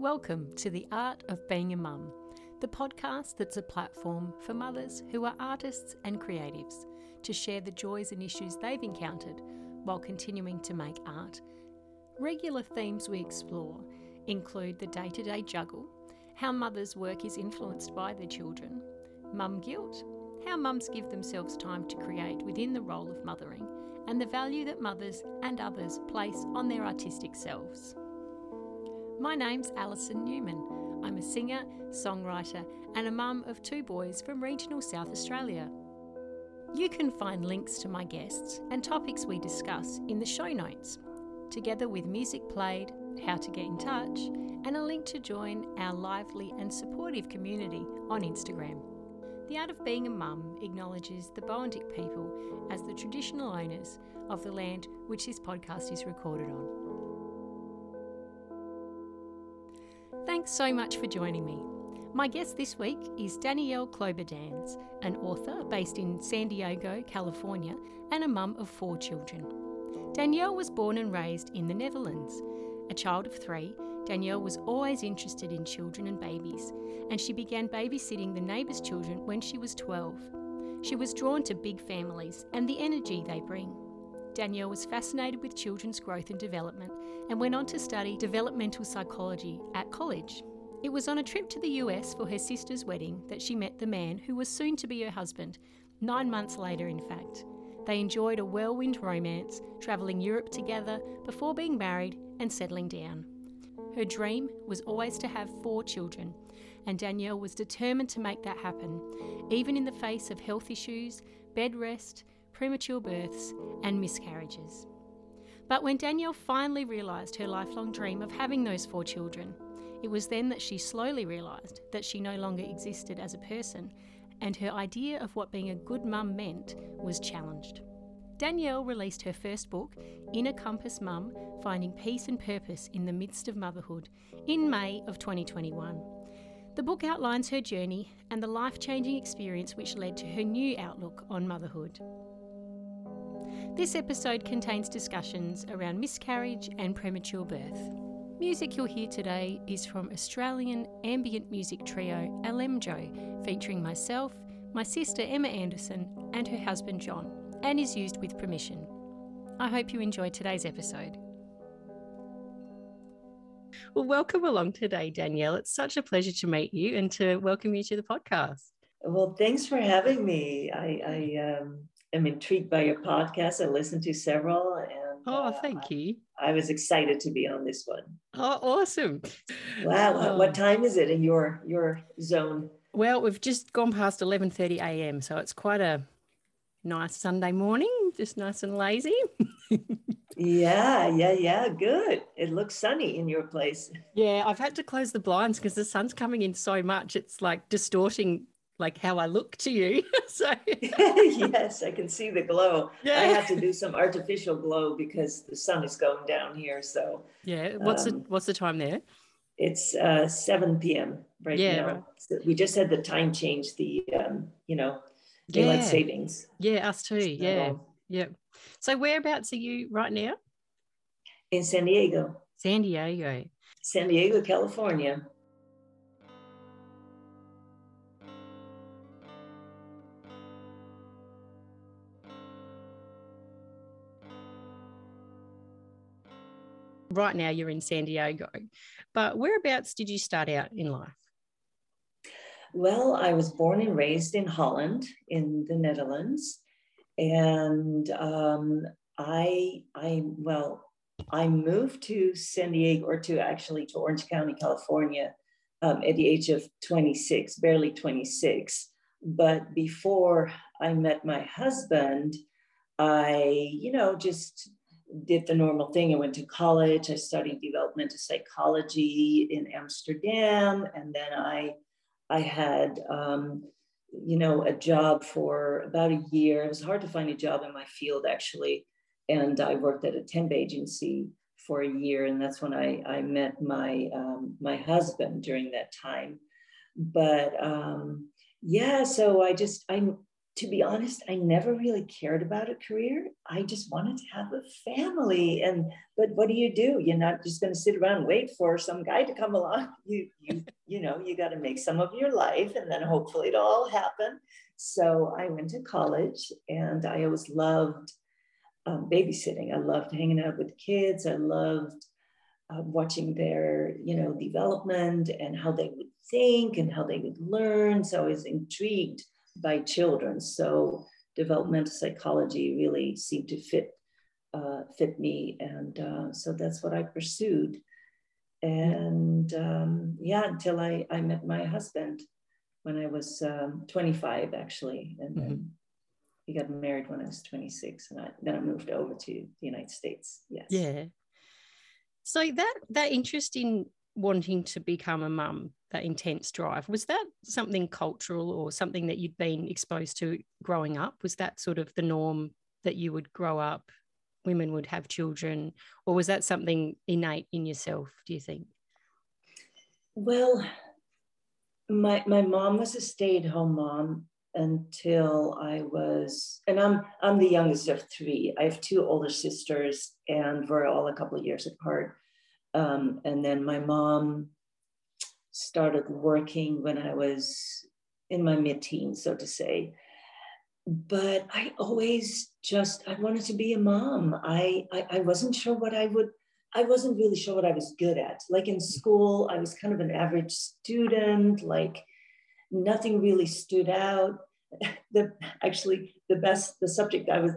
Welcome to The Art of Being a Mum, the podcast that's a platform for mothers who are artists and creatives to share the joys and issues they've encountered while continuing to make art. Regular themes we explore include the day to day juggle, how mothers' work is influenced by their children, mum guilt, how mums give themselves time to create within the role of mothering, and the value that mothers and others place on their artistic selves. My name's Alison Newman. I'm a singer, songwriter, and a mum of two boys from regional South Australia. You can find links to my guests and topics we discuss in the show notes, together with music played, how to get in touch, and a link to join our lively and supportive community on Instagram. The Art of Being a Mum acknowledges the Boandik people as the traditional owners of the land which this podcast is recorded on. Thanks so much for joining me. My guest this week is Danielle Kloberdanz, an author based in San Diego, California, and a mum of four children. Danielle was born and raised in the Netherlands. A child of three, Danielle was always interested in children and babies, and she began babysitting the neighbours' children when she was 12. She was drawn to big families and the energy they bring. Danielle was fascinated with children's growth and development and went on to study developmental psychology at college. It was on a trip to the US for her sister's wedding that she met the man who was soon to be her husband, nine months later, in fact. They enjoyed a whirlwind romance, travelling Europe together before being married and settling down. Her dream was always to have four children, and Danielle was determined to make that happen, even in the face of health issues, bed rest, premature births, and miscarriages. But when Danielle finally realised her lifelong dream of having those four children, it was then that she slowly realised that she no longer existed as a person, and her idea of what being a good mum meant was challenged. Danielle released her first book, Inner Compass Mum Finding Peace and Purpose in the Midst of Motherhood, in May of 2021. The book outlines her journey and the life changing experience which led to her new outlook on motherhood. This episode contains discussions around miscarriage and premature birth. Music you'll hear today is from Australian ambient music trio Alemjo, featuring myself, my sister Emma Anderson, and her husband John and is used with permission. I hope you enjoy today's episode. Well, welcome along today, Danielle. It's such a pleasure to meet you and to welcome you to the podcast. Well, thanks for having me. I, I um, am intrigued by your podcast. I listened to several, and oh, uh, thank you. I, I, was excited to be on this one. Oh, awesome! Wow, um, what time is it in your your zone? Well, we've just gone past eleven thirty a.m., so it's quite a nice Sunday morning, just nice and lazy. yeah, yeah, yeah. Good. It looks sunny in your place. Yeah, I've had to close the blinds because the sun's coming in so much. It's like distorting like how I look to you. so yes, I can see the glow. Yeah. I have to do some artificial glow because the sun is going down here. So yeah, what's um, the what's the time there? It's uh, 7 p.m. right yeah, now. Right. So we just had the time change. The um, you know daylight yeah. savings. Yeah, us too. So, yeah, yeah. So whereabouts are you right now? In San Diego. San Diego. San Diego, California. Right now, you're in San Diego, but whereabouts did you start out in life? Well, I was born and raised in Holland, in the Netherlands, and um, I, I, well, I moved to San Diego, or to actually to Orange County, California, um, at the age of 26, barely 26. But before I met my husband, I, you know, just did the normal thing. I went to college. I studied developmental psychology in Amsterdam, and then I I had, um, you know, a job for about a year. It was hard to find a job in my field, actually. And I worked at a temp agency for a year. And that's when I, I met my, um, my husband during that time. But um, yeah, so I just, I'm, to be honest, I never really cared about a career. I just wanted to have a family. And but what do you do? You're not just going to sit around wait for some guy to come along. You you you know you got to make some of your life, and then hopefully it'll all happen. So I went to college, and I always loved um, babysitting. I loved hanging out with kids. I loved uh, watching their you know development and how they would think and how they would learn. So I was intrigued by children. So developmental psychology really seemed to fit uh, fit me, and uh, so that's what I pursued. And um, yeah, until I, I met my husband when I was um, 25, actually, and then mm-hmm. we got married when I was 26, and I, then I moved over to the United States. Yes. Yeah. So that that interest in wanting to become a mum, that intense drive, was that something cultural or something that you'd been exposed to growing up? Was that sort of the norm that you would grow up, women would have children, or was that something innate in yourself, do you think? Well, my my mom was a stay-at-home mom until I was, and I'm I'm the youngest of three. I have two older sisters, and we're all a couple of years apart. Um, and then my mom started working when I was in my mid-teens, so to say. But I always just I wanted to be a mom. I, I I wasn't sure what I would. I wasn't really sure what I was good at. Like in school, I was kind of an average student. Like nothing really stood out. The actually the best the subject I was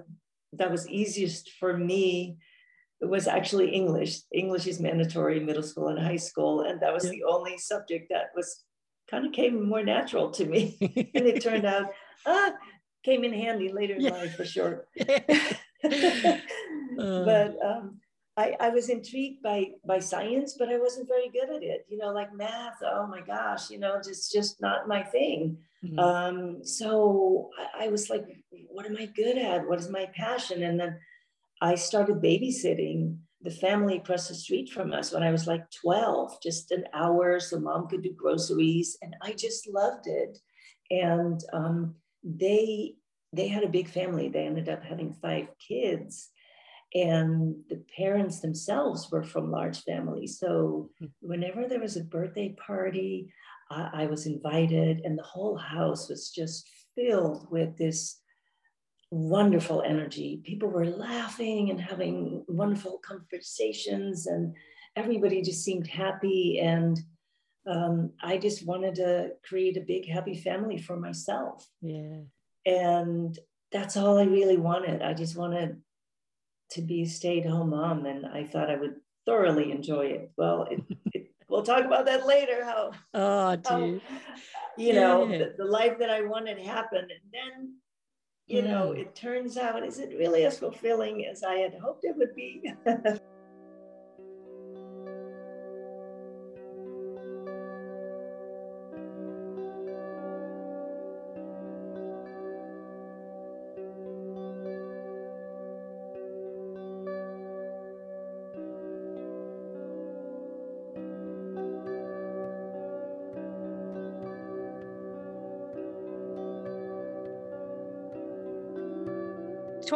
that was easiest for me was actually English. English is mandatory in middle school and high school, and that was yeah. the only subject that was kind of came more natural to me. and it turned out, ah, came in handy later in yeah. life for sure. uh. But um, I, I was intrigued by by science, but I wasn't very good at it. You know, like math. Oh my gosh, you know, just just not my thing. Mm-hmm. Um, so I, I was like, what am I good at? What is my passion? And then I started babysitting the family across the street from us when I was like 12, just an hour so mom could do groceries. And I just loved it. And um, they they had a big family. They ended up having five kids. And the parents themselves were from large families. So hmm. whenever there was a birthday party, I, I was invited, and the whole house was just filled with this wonderful energy. People were laughing and having wonderful conversations, and everybody just seemed happy. And um, I just wanted to create a big, happy family for myself. Yeah. And that's all I really wanted. I just wanted to be a stay at home mom, and I thought I would thoroughly enjoy it. Well, it, it, we'll talk about that later. How, oh, dude. How, you know, the, the life that I wanted happened. And then you know, mm. it turns out, is it really as fulfilling as I had hoped it would be?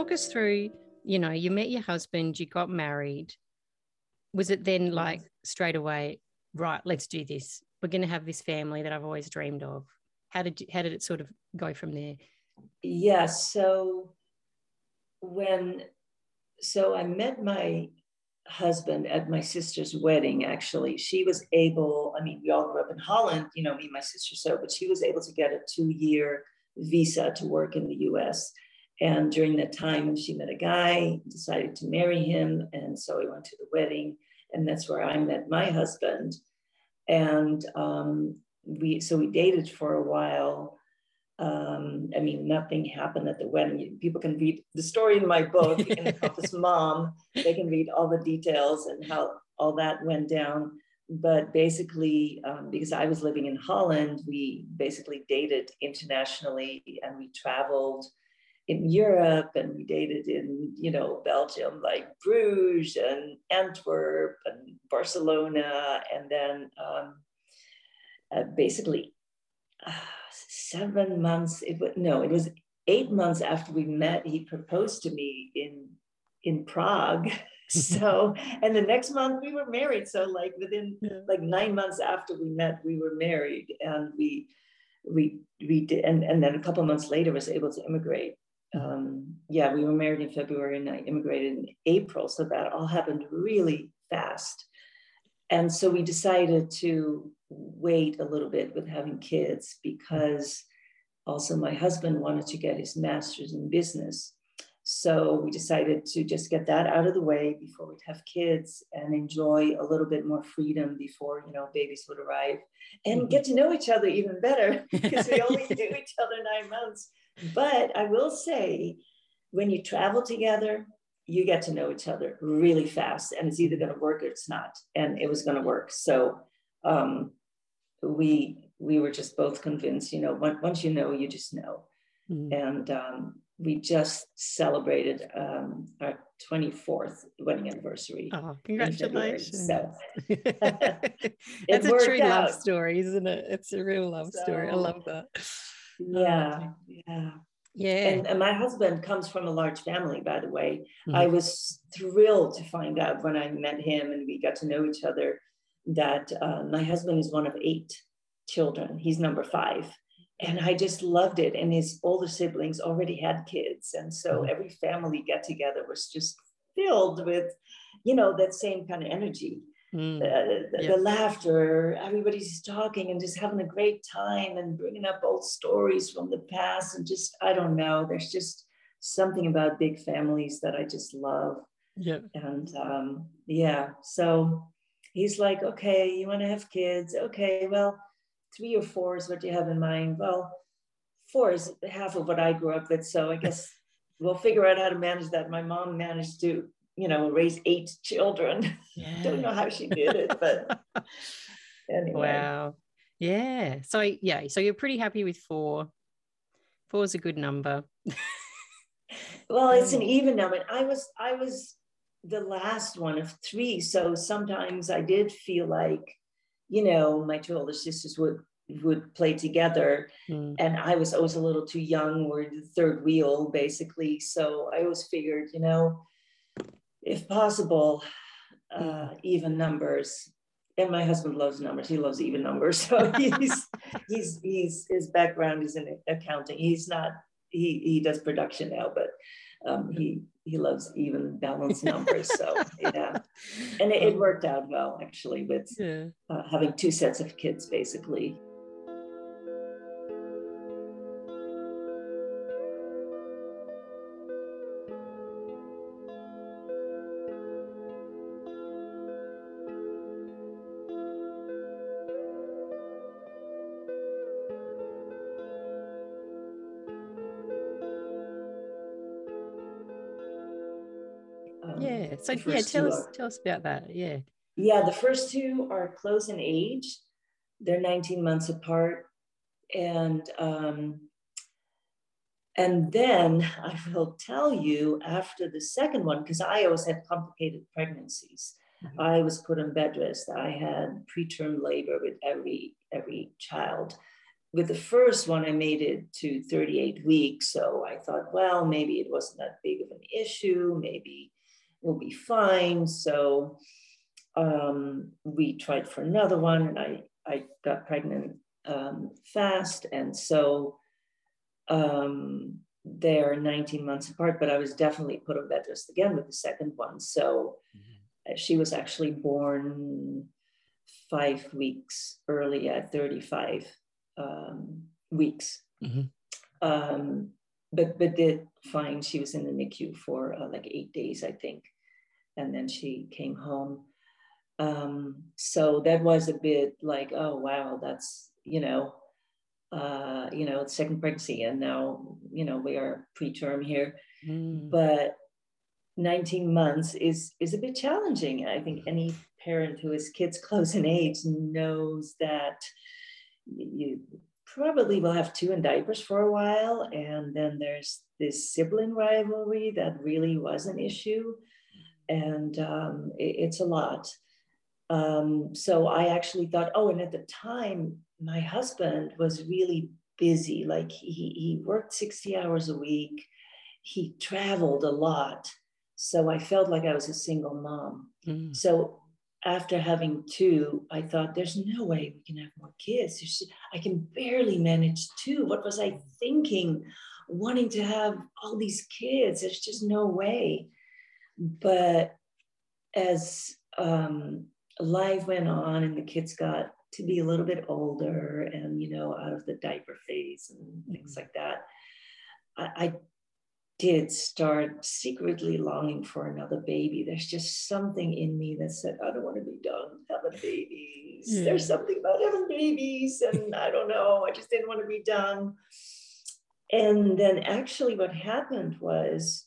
talk us through, you know, you met your husband, you got married. Was it then like straight away, right, let's do this. We're going to have this family that I've always dreamed of. How did you, how did it sort of go from there? Yes. Yeah, so when so I met my husband at my sister's wedding actually she was able i mean we all grew up in holland you know me and my sister so but she was able to get a two year visa to work in the us and during that time, she met a guy, decided to marry him. And so we went to the wedding. And that's where I met my husband. And um, we, so we dated for a while. Um, I mean, nothing happened at the wedding. People can read the story in my book, Inner Compass Mom. They can read all the details and how all that went down. But basically, um, because I was living in Holland, we basically dated internationally and we traveled in Europe and we dated in, you know, Belgium, like Bruges and Antwerp and Barcelona. And then um, uh, basically uh, seven months, it was, no, it was eight months after we met, he proposed to me in in Prague. so, and the next month we were married. So, like within yeah. like nine months after we met, we were married, and we we we did, and and then a couple months later was able to immigrate. Um, yeah, we were married in February and I immigrated in April. So that all happened really fast. And so we decided to wait a little bit with having kids because also my husband wanted to get his master's in business. So we decided to just get that out of the way before we'd have kids and enjoy a little bit more freedom before, you know, babies would arrive and mm-hmm. get to know each other even better because we only knew each other nine months. But I will say, when you travel together, you get to know each other really fast and it's either going to work or it's not and it was going to work. So um, we we were just both convinced you know once you know you just know. Mm. and um, we just celebrated um, our 24th wedding anniversary oh congratulations. so. It's a true out. love story isn't it? It's a real love so, story. I love that yeah oh, yeah yeah. And, and, my husband comes from a large family, by the way. Mm-hmm. I was thrilled to find out when I met him and we got to know each other that uh, my husband is one of eight children. He's number five. And I just loved it. And his older siblings already had kids. And so mm-hmm. every family get together was just filled with, you know, that same kind of energy. Mm. The, the, the, laughter, everybody's talking and just having a great time and bringing up old stories from the past. And just, I don't know, there's just something about big families that I just love. Yeah. And um, yeah, so he's like, okay, you want to have kids? Okay, well, three or four is what you have in mind. Well, four is half of what I grew up with. So I guess we'll figure out how to manage that. My mom managed to you know, raise eight children. Yeah. Don't know how she did it, but anyway. Wow. Yeah. So yeah, so you're pretty happy with four. Four is a good number. well, it's an even number. I was I was the last one of three. So sometimes I did feel like, you know, my two older sisters would would play together mm. and i was always a little too young or the third wheel basically so i always figured you know if possible, uh, even numbers. And my husband loves numbers. He loves even numbers. So he's he's he's his background is in accounting. He's not he he does production now, but um, he he loves even balanced numbers. So yeah, and it, it worked out well actually with yeah. uh, having two sets of kids basically. So yeah, tell us are, tell us about that. Yeah. Yeah, the first two are close in age. They're 19 months apart. And um, and then I will tell you after the second one, because I always had complicated pregnancies. Mm-hmm. I was put on bed rest. I had preterm labor with every every child. With the first one, I made it to 38 weeks. So I thought, well, maybe it wasn't that big of an issue. Maybe will be fine. So um, we tried for another one, and I, I got pregnant um, fast. And so um, they're 19 months apart, but I was definitely put on bed rest again with the second one. So mm-hmm. she was actually born five weeks early at 35 um, weeks. Mm-hmm. But but did fine. She was in the NICU for uh, like eight days, I think, and then she came home. Um, so that was a bit like, oh wow, that's you know, uh, you know, second pregnancy, and now you know we are preterm here, mm. but 19 months is is a bit challenging. I think any parent who has kids close in age knows that you probably will have two in diapers for a while. And then there's this sibling rivalry that really was an issue. And um, it, it's a lot. Um, so I actually thought, oh, and at the time, my husband was really busy. Like he, he worked 60 hours a week. He traveled a lot. So I felt like I was a single mom. Mm. So after having two, I thought, there's no way we can have more kids. I can barely manage two. What was I thinking? Wanting to have all these kids. There's just no way. But as um, life went on and the kids got to be a little bit older and, you know, out of the diaper phase and things mm-hmm. like that, I, I did start secretly longing for another baby. There's just something in me that said, I don't want to be done having babies. Yeah. There's something about having babies, and I don't know, I just didn't want to be done. And then actually what happened was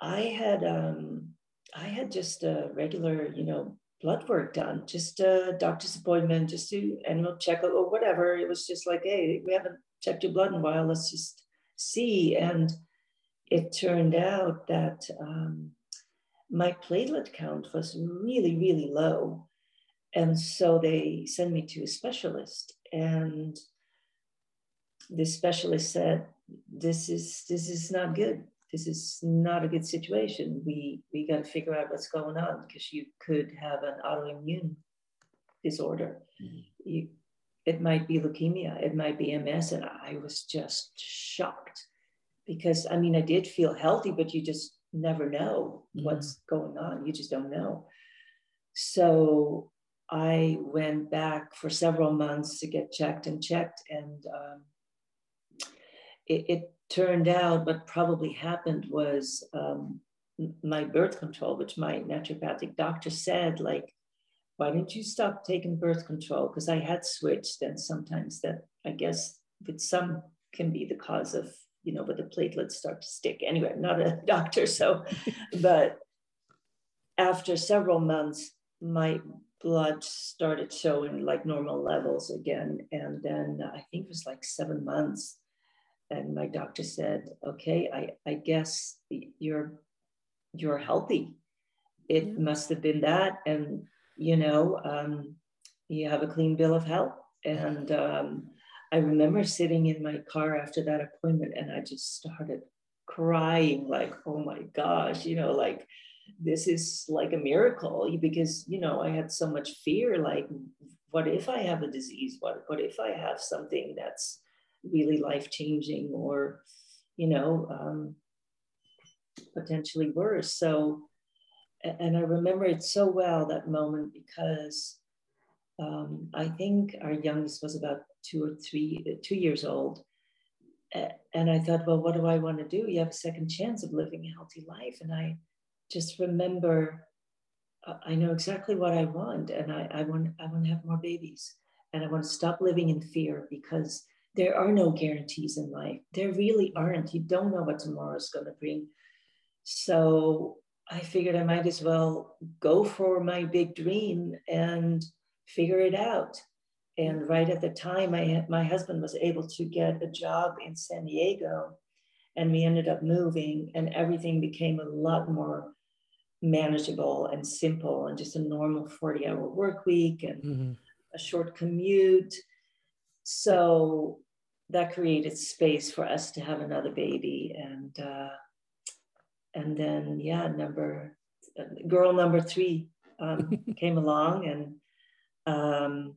I had um I had just a regular, you know, blood work done, just a doctor's appointment, just to annual checkup or whatever. It was just like, hey, we haven't checked your blood in a while. Let's just see. And it turned out that um, my platelet count was really, really low. And so they sent me to a specialist. And the specialist said, this is this is not good. This is not a good situation. We we got to figure out what's going on because you could have an autoimmune disorder. Mm-hmm. You, it might be leukemia, it might be MS, and I was just shocked because I mean, I did feel healthy, but you just never know mm-hmm. what's going on. You just don't know. So I went back for several months to get checked and checked, and um, it, it, turned out what probably happened was um, my birth control, which my naturopathic doctor said, like, why didn't you stop taking birth control? Because I had switched, and sometimes that I guess with some can be the cause of you know, but the platelets start to stick. Anyway, I'm not a doctor, so, but after several months, my blood started showing like normal levels again. And then I think it was like seven months. And my doctor said, okay, I, I guess you're you're healthy. It yeah. must have been that. And you know, um, you have a clean bill of health. And um, I remember sitting in my car after that appointment and I just started crying, like, oh my gosh, you know, like this is like a miracle because, you know, I had so much fear like, what if I have a disease? What, what if I have something that's really life changing or, you know, um, potentially worse? So, and I remember it so well that moment because um, I think our youngest was about two or three, uh, two years old. And I thought, well, what do I want to do? You have a second chance of living a healthy life. And I just remember, uh, I know exactly what I want, and I, I want, I want to have more babies, and I want to stop living in fear because there are no guarantees in life. There really aren't. You don't know what tomorrow is going to bring. So I figured I might as well go for my big dream and figure it out. And right at the time, I, my husband was able to get a job in San Diego, and we ended up moving, and everything became a lot more manageable and simple, and just a normal 40 hour work week and mm-hmm. a short commute. So that created space for us to have another baby. And, uh, and then, yeah, number, girl number three um, came along and um,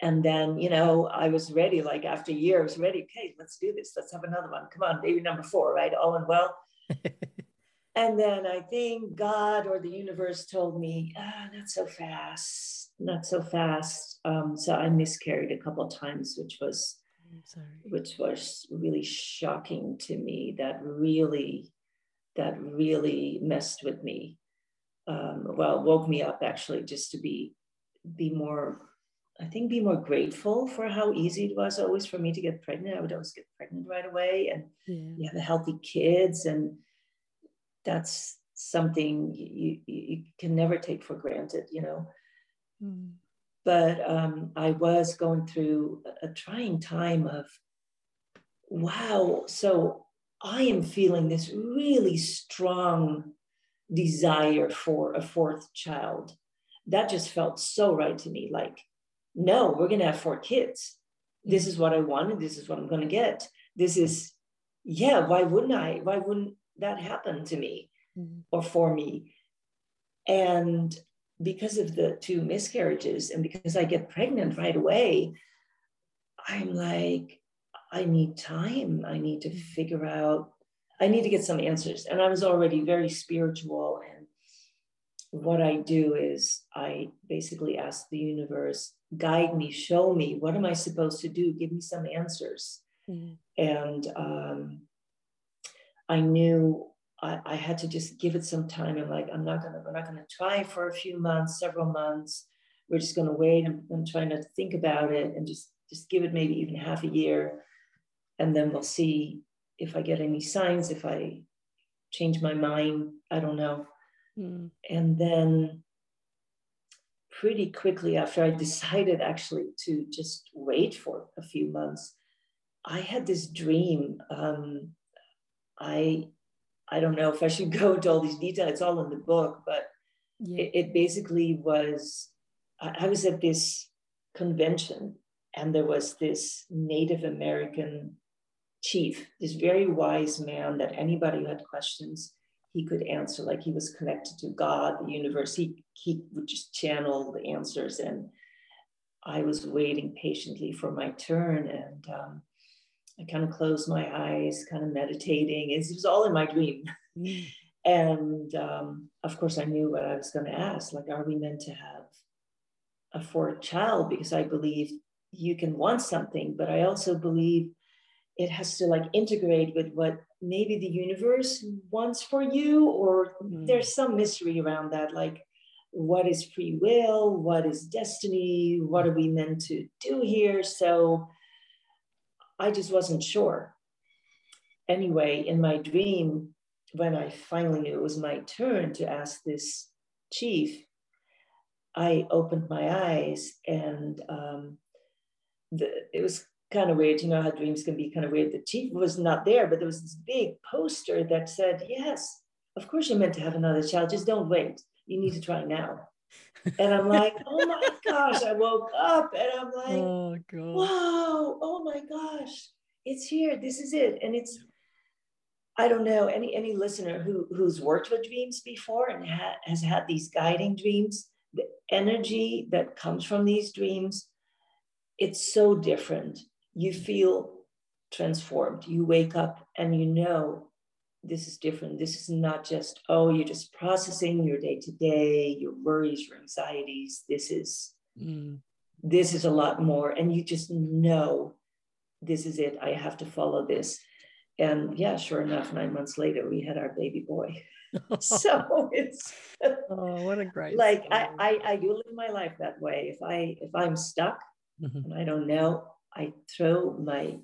and then, you know, I was ready, like after a year, I was ready, okay, let's do this. Let's have another one. Come on, baby number four, right? All in well. and then I think God or the universe told me, ah, not so fast, not so fast. Um, so I miscarried a couple of times, which was which was really shocking to me. That really, that really messed with me. Um, well, woke me up actually just to be be more I think be more grateful for how easy it was always for me to get pregnant. I would always get pregnant right away, and yeah. you have healthy kids, and that's something you, you can never take for granted, you know. Mm. But um, I was going through a trying time of, wow, so I am feeling this really strong desire for a fourth child that just felt so right to me. Like, no, we're going to have four kids. This is what I wanted. This is what I'm going to get. This is, yeah, why wouldn't I? Why wouldn't that happen to me mm-hmm. or for me? And because of the two miscarriages and because I get pregnant right away, I'm like, I need time. I need to figure out, I need to get some answers. And I was already very spiritual. And what I do is I basically ask the universe, guide me, show me, what am I supposed to do? Give me some answers. Mm-hmm. And um, I knew I, I, had to just give it some time. I'm like, I'm not gonna, we're not gonna try for a few months, several months. We're just gonna wait. I'm, I'm trying to think about it and just just give it maybe even half a year and then we'll see if I get any signs, if I change my mind. I don't know. Mm. And then pretty quickly after I decided actually to just wait for a few months, I had this dream. Um, I I don't know if I should go into all these details. It's all in the book, but yeah. it, it, basically was. I, I was at this convention, and there was this Native American chief, this very wise man that anybody who had questions, he could answer like he was connected to God, the universe. He, he would just channel the answers. And I was waiting patiently for my turn. And um, I kind of closed my eyes, kind of meditating. It was all in my dream. And um, of course, I knew what I was going to ask like, are we meant to have a fourth child? Because I believe you can want something, but I also believe it has to like integrate with what maybe the universe wants for you or mm-hmm. there's some mystery around that like what is free will? What is destiny? What are we meant to do here? So i just wasn't sure. Anyway in my dream when i finally knew it was my turn to ask this chief i opened my eyes and um, the, it was kind of weird. You know how dreams can be kind of weird. The chief was not there, but there was this big poster that said, Yes, of course you're meant to have another child. Just don't wait. You need to try now. And I'm like, Oh my gosh. I woke up and I'm like, oh, God. Wow. Oh my gosh. It's here. This is it. And it's, I don't know any any listener who who's worked with dreams before and ha- has had these guiding dreams. The energy that comes from these dreams, it's so different you feel transformed. You wake up and you know this is different. This is not just, oh, you're just processing your day to day, your worries, your anxieties. This is mm. this is a lot more. And you just know this is it. I have to follow this. And yeah, sure enough, nine months later, we had our baby boy. so it's oh, what a great like I, I I do live my life that way. If I if I'm stuck mm-hmm. and I don't know, I throw my,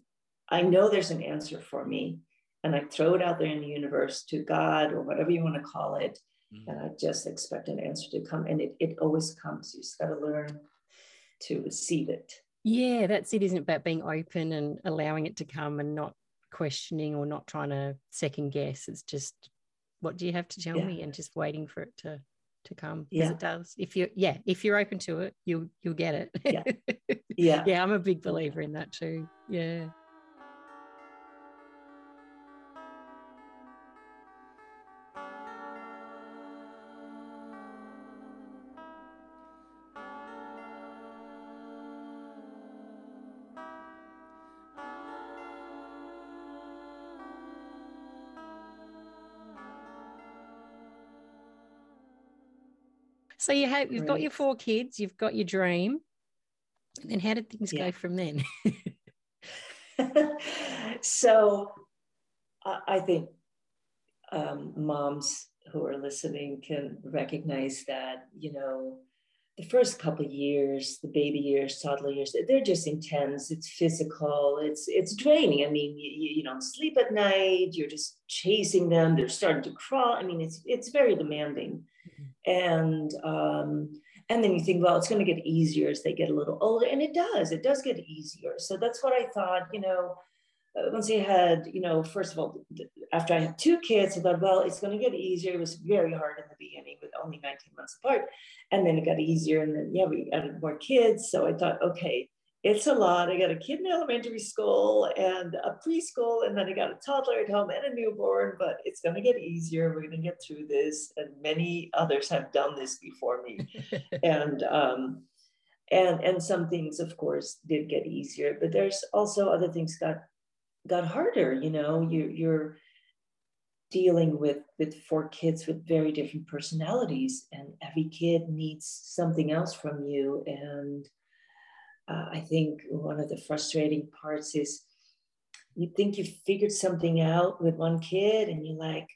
I know there's an answer for me, and I throw it out there in the universe to God or whatever you want to call it. Mm-hmm. And I just expect an answer to come, and it, it always comes. You just got to learn to receive it. Yeah, that's it, isn't it? About being open and allowing it to come and not questioning or not trying to second guess. It's just, what do you have to tell yeah. me? And just waiting for it to to come yeah. it does. If you yeah if you're open to it you'll you'll get it. Yeah. Yeah. Yeah i'm a big believer in that too. Yeah So you have you've got your four kids, you've got your dream. And then how did things yeah. go from then? so I think um, moms who are listening can recognize that, you know, the first couple years, the baby years, toddler years, they're just intense. It's physical. It's it's draining. I mean, you, you don't sleep at night. You're just chasing them. They're starting to crawl. I mean, it's it's very demanding and um, and then you think well it's going to get easier as they get a little older and it does it does get easier so that's what i thought you know uh, once I had, you know, first of all, after I had two kids, I thought, well, it's going to get easier. It was very hard in the beginning with only 19 months apart. And then it got easier. And then, yeah, we added more kids. So I thought, okay, it's a lot. I got a kid in elementary school and a preschool, and then I got a toddler at home and a newborn, but it's going to get easier. We're going to get through this. And many others have done this before me. and, um, and, and some things, of course, did get easier, but there's also other things got, got harder. You know, you, you're dealing with, with four kids with very different personalities, and every kid needs something else from you. And, uh, I think one of the frustrating parts is you think you figured something out with one kid and you're like,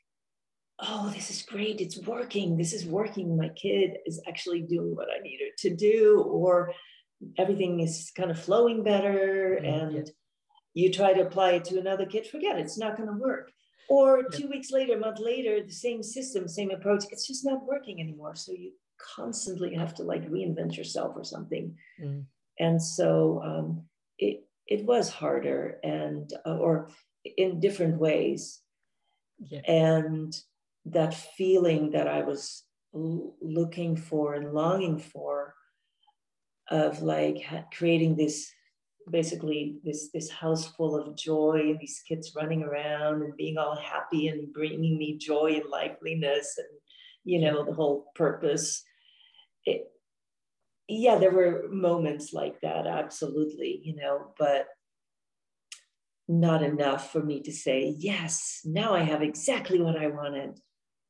oh, this is great. It's working. This is working. My kid is actually doing what I needed to do, or everything is kind of flowing better. Mm, and yeah. you try to apply it to another kid, forget it, it's not going to work. Or yeah. two weeks later, a month later, the same system, same approach, it's just not working anymore. So you constantly have to like reinvent yourself or something. Mm and so um, it it was harder and uh, or in different ways yeah. and that feeling that i was l- looking for and longing for of like ha- creating this basically this this house full of joy and these kids running around and being all happy and bringing me joy and liveliness and you know the whole purpose it, yeah, there were moments like that, absolutely, you know, but not enough for me to say, yes, now I have exactly what I wanted.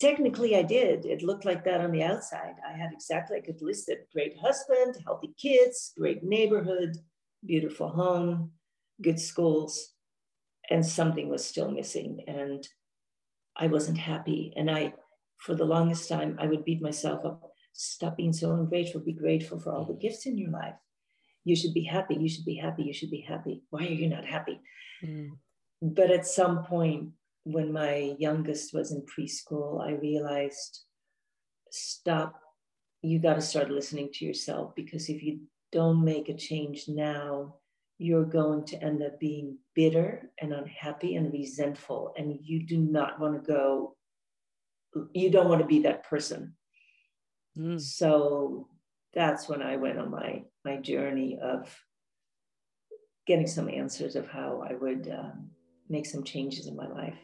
Technically, I did. It looked like that on the outside. I had exactly, I could list it great husband, healthy kids, great neighborhood, beautiful home, good schools, and something was still missing. And I wasn't happy. And I, for the longest time, I would beat myself up stop being so ungrateful. Be grateful for all the gifts in your life. You should be happy. You should be happy. You should be happy. Why are you not happy? Mm. But at some point, when my youngest was in preschool, I realized stop. You got to start listening to yourself because if you don't make a change now, you're going to end up being bitter and unhappy and resentful. And you do not want to go, you don't want to be that person. Mm. So that's when I went on my my journey of getting some answers of how I would um, make some changes in my life.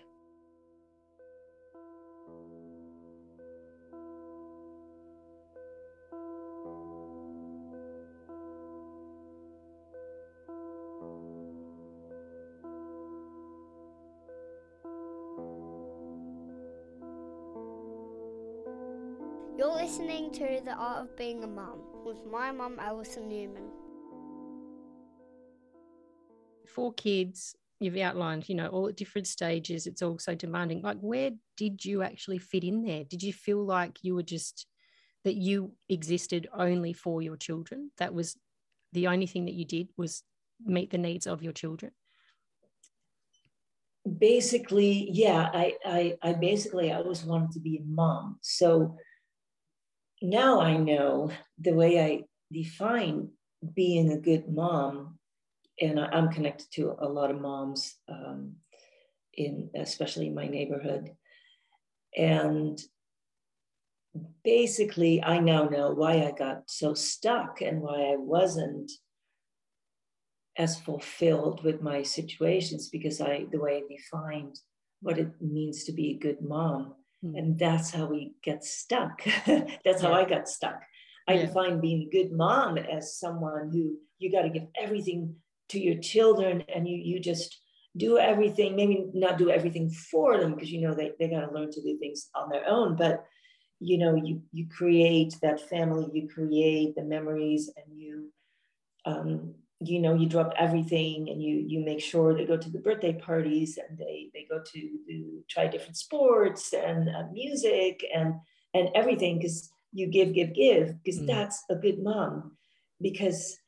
To The Art of Being a Mum with my mum, Alison Newman. Four kids, you've outlined, you know, all at different stages. It's also demanding. Like, where did you actually fit in there? Did you feel like you were just that you existed only for your children? That was the only thing that you did was meet the needs of your children? Basically, yeah, I, I, I basically always wanted to be a mom. So now I know the way I define being a good mom, and I'm connected to a lot of moms um, in especially in my neighborhood, and basically I now know why I got so stuck and why I wasn't as fulfilled with my situations because I the way I defined what it means to be a good mom Mm. And that's how we get stuck. that's how I got stuck. I yeah. define being a good mom as someone who you got to give everything to your children and you you just do everything, maybe not do everything for them because you know they, they got to learn to do things on their own, but you know, you you create that family, you create the memories and you um, you know you drop everything and you you make sure they go to the birthday parties and they they go to, to try different sports and uh, music and and everything because you give give give because mm. that's a good mom because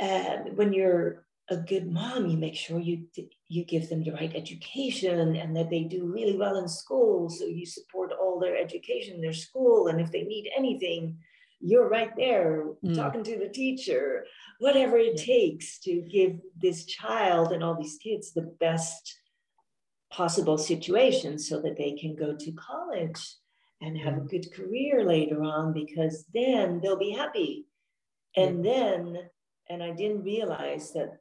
uh, when you're a good mom you make sure you you give them the right education and that they do really well in school so you support all their education their school and if they need anything you're right there mm. talking to the teacher, whatever it yeah. takes to give this child and all these kids the best possible situation so that they can go to college and have mm. a good career later on because then they'll be happy. And yeah. then and I didn't realize that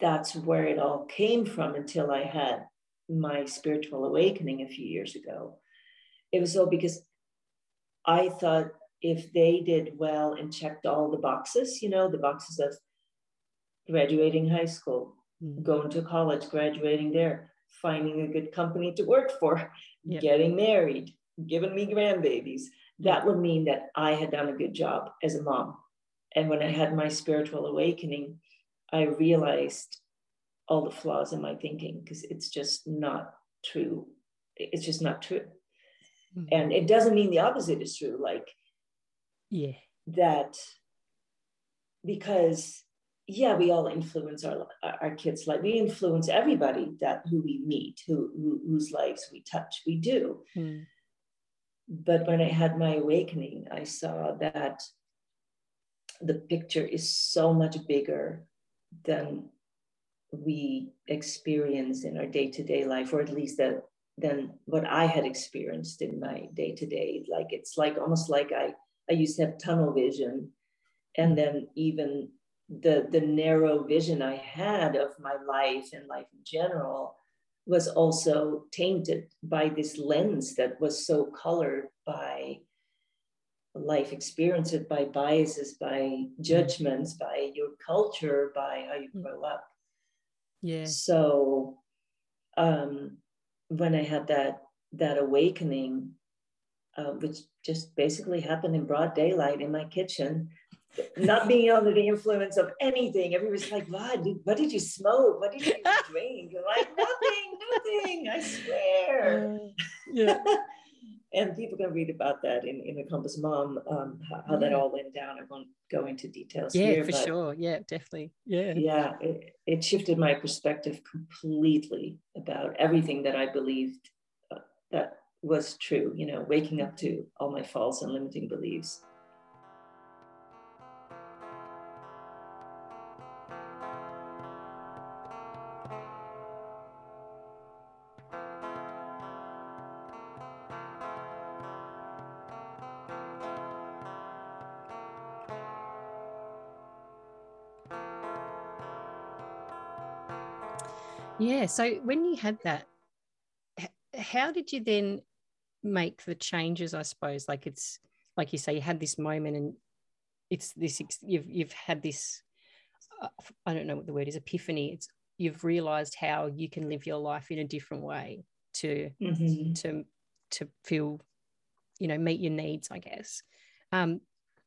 that's where it all came from until I had my spiritual awakening a few years ago. It was all because I thought if they did well and checked all the boxes, you know, the boxes of graduating high school, mm-hmm. going to college, graduating there, finding a good company to work for, yep. getting married, giving me grandbabies, that would mean that I had done a good job as a mom. And when I had my spiritual awakening, I realized all the flaws in my thinking because it's just not true. It's just not true. Mm-hmm. And it doesn't mean the opposite is true. Like, yeah, that because yeah, we all influence our our kids' life. We influence everybody that who we meet, who, who whose lives we touch. We do. Mm. But when I had my awakening, I saw that the picture is so much bigger than we experience in our day-to-day life or at least that than what i had experienced in my day-to-day like it's like almost like i i used to have tunnel vision and then even the the narrow vision i had of my life and life in general was also tainted by this lens that was so colored by life experiences, by biases, by judgments, by your culture, by how you mm. grow up. Yeah. So um, when I had that that awakening, uh, which just basically happened in broad daylight in my kitchen, not being under the influence of anything. Everybody's like, what did, what did you smoke? What did you drink? I'm like, nothing, nothing, I swear. Uh, yeah. and people can read about that in, Inner Compass Mom, um, how, how yeah. that all went down. I won't go into details yeah, here. for sure. Yeah, definitely. Yeah. Yeah, it, it, shifted my perspective completely about everything that I believed uh, that was true, you know, waking up to all my false and limiting beliefs. Yeah. So when you had that, how did you then make the changes? I suppose, like it's like you say, you had this moment, and it's this. You've you've had this. Uh, I don't know what the word is. Epiphany. It's you've realized how you can live your life in a different way to mm-hmm. to to feel, you know, meet your needs. I guess. Um,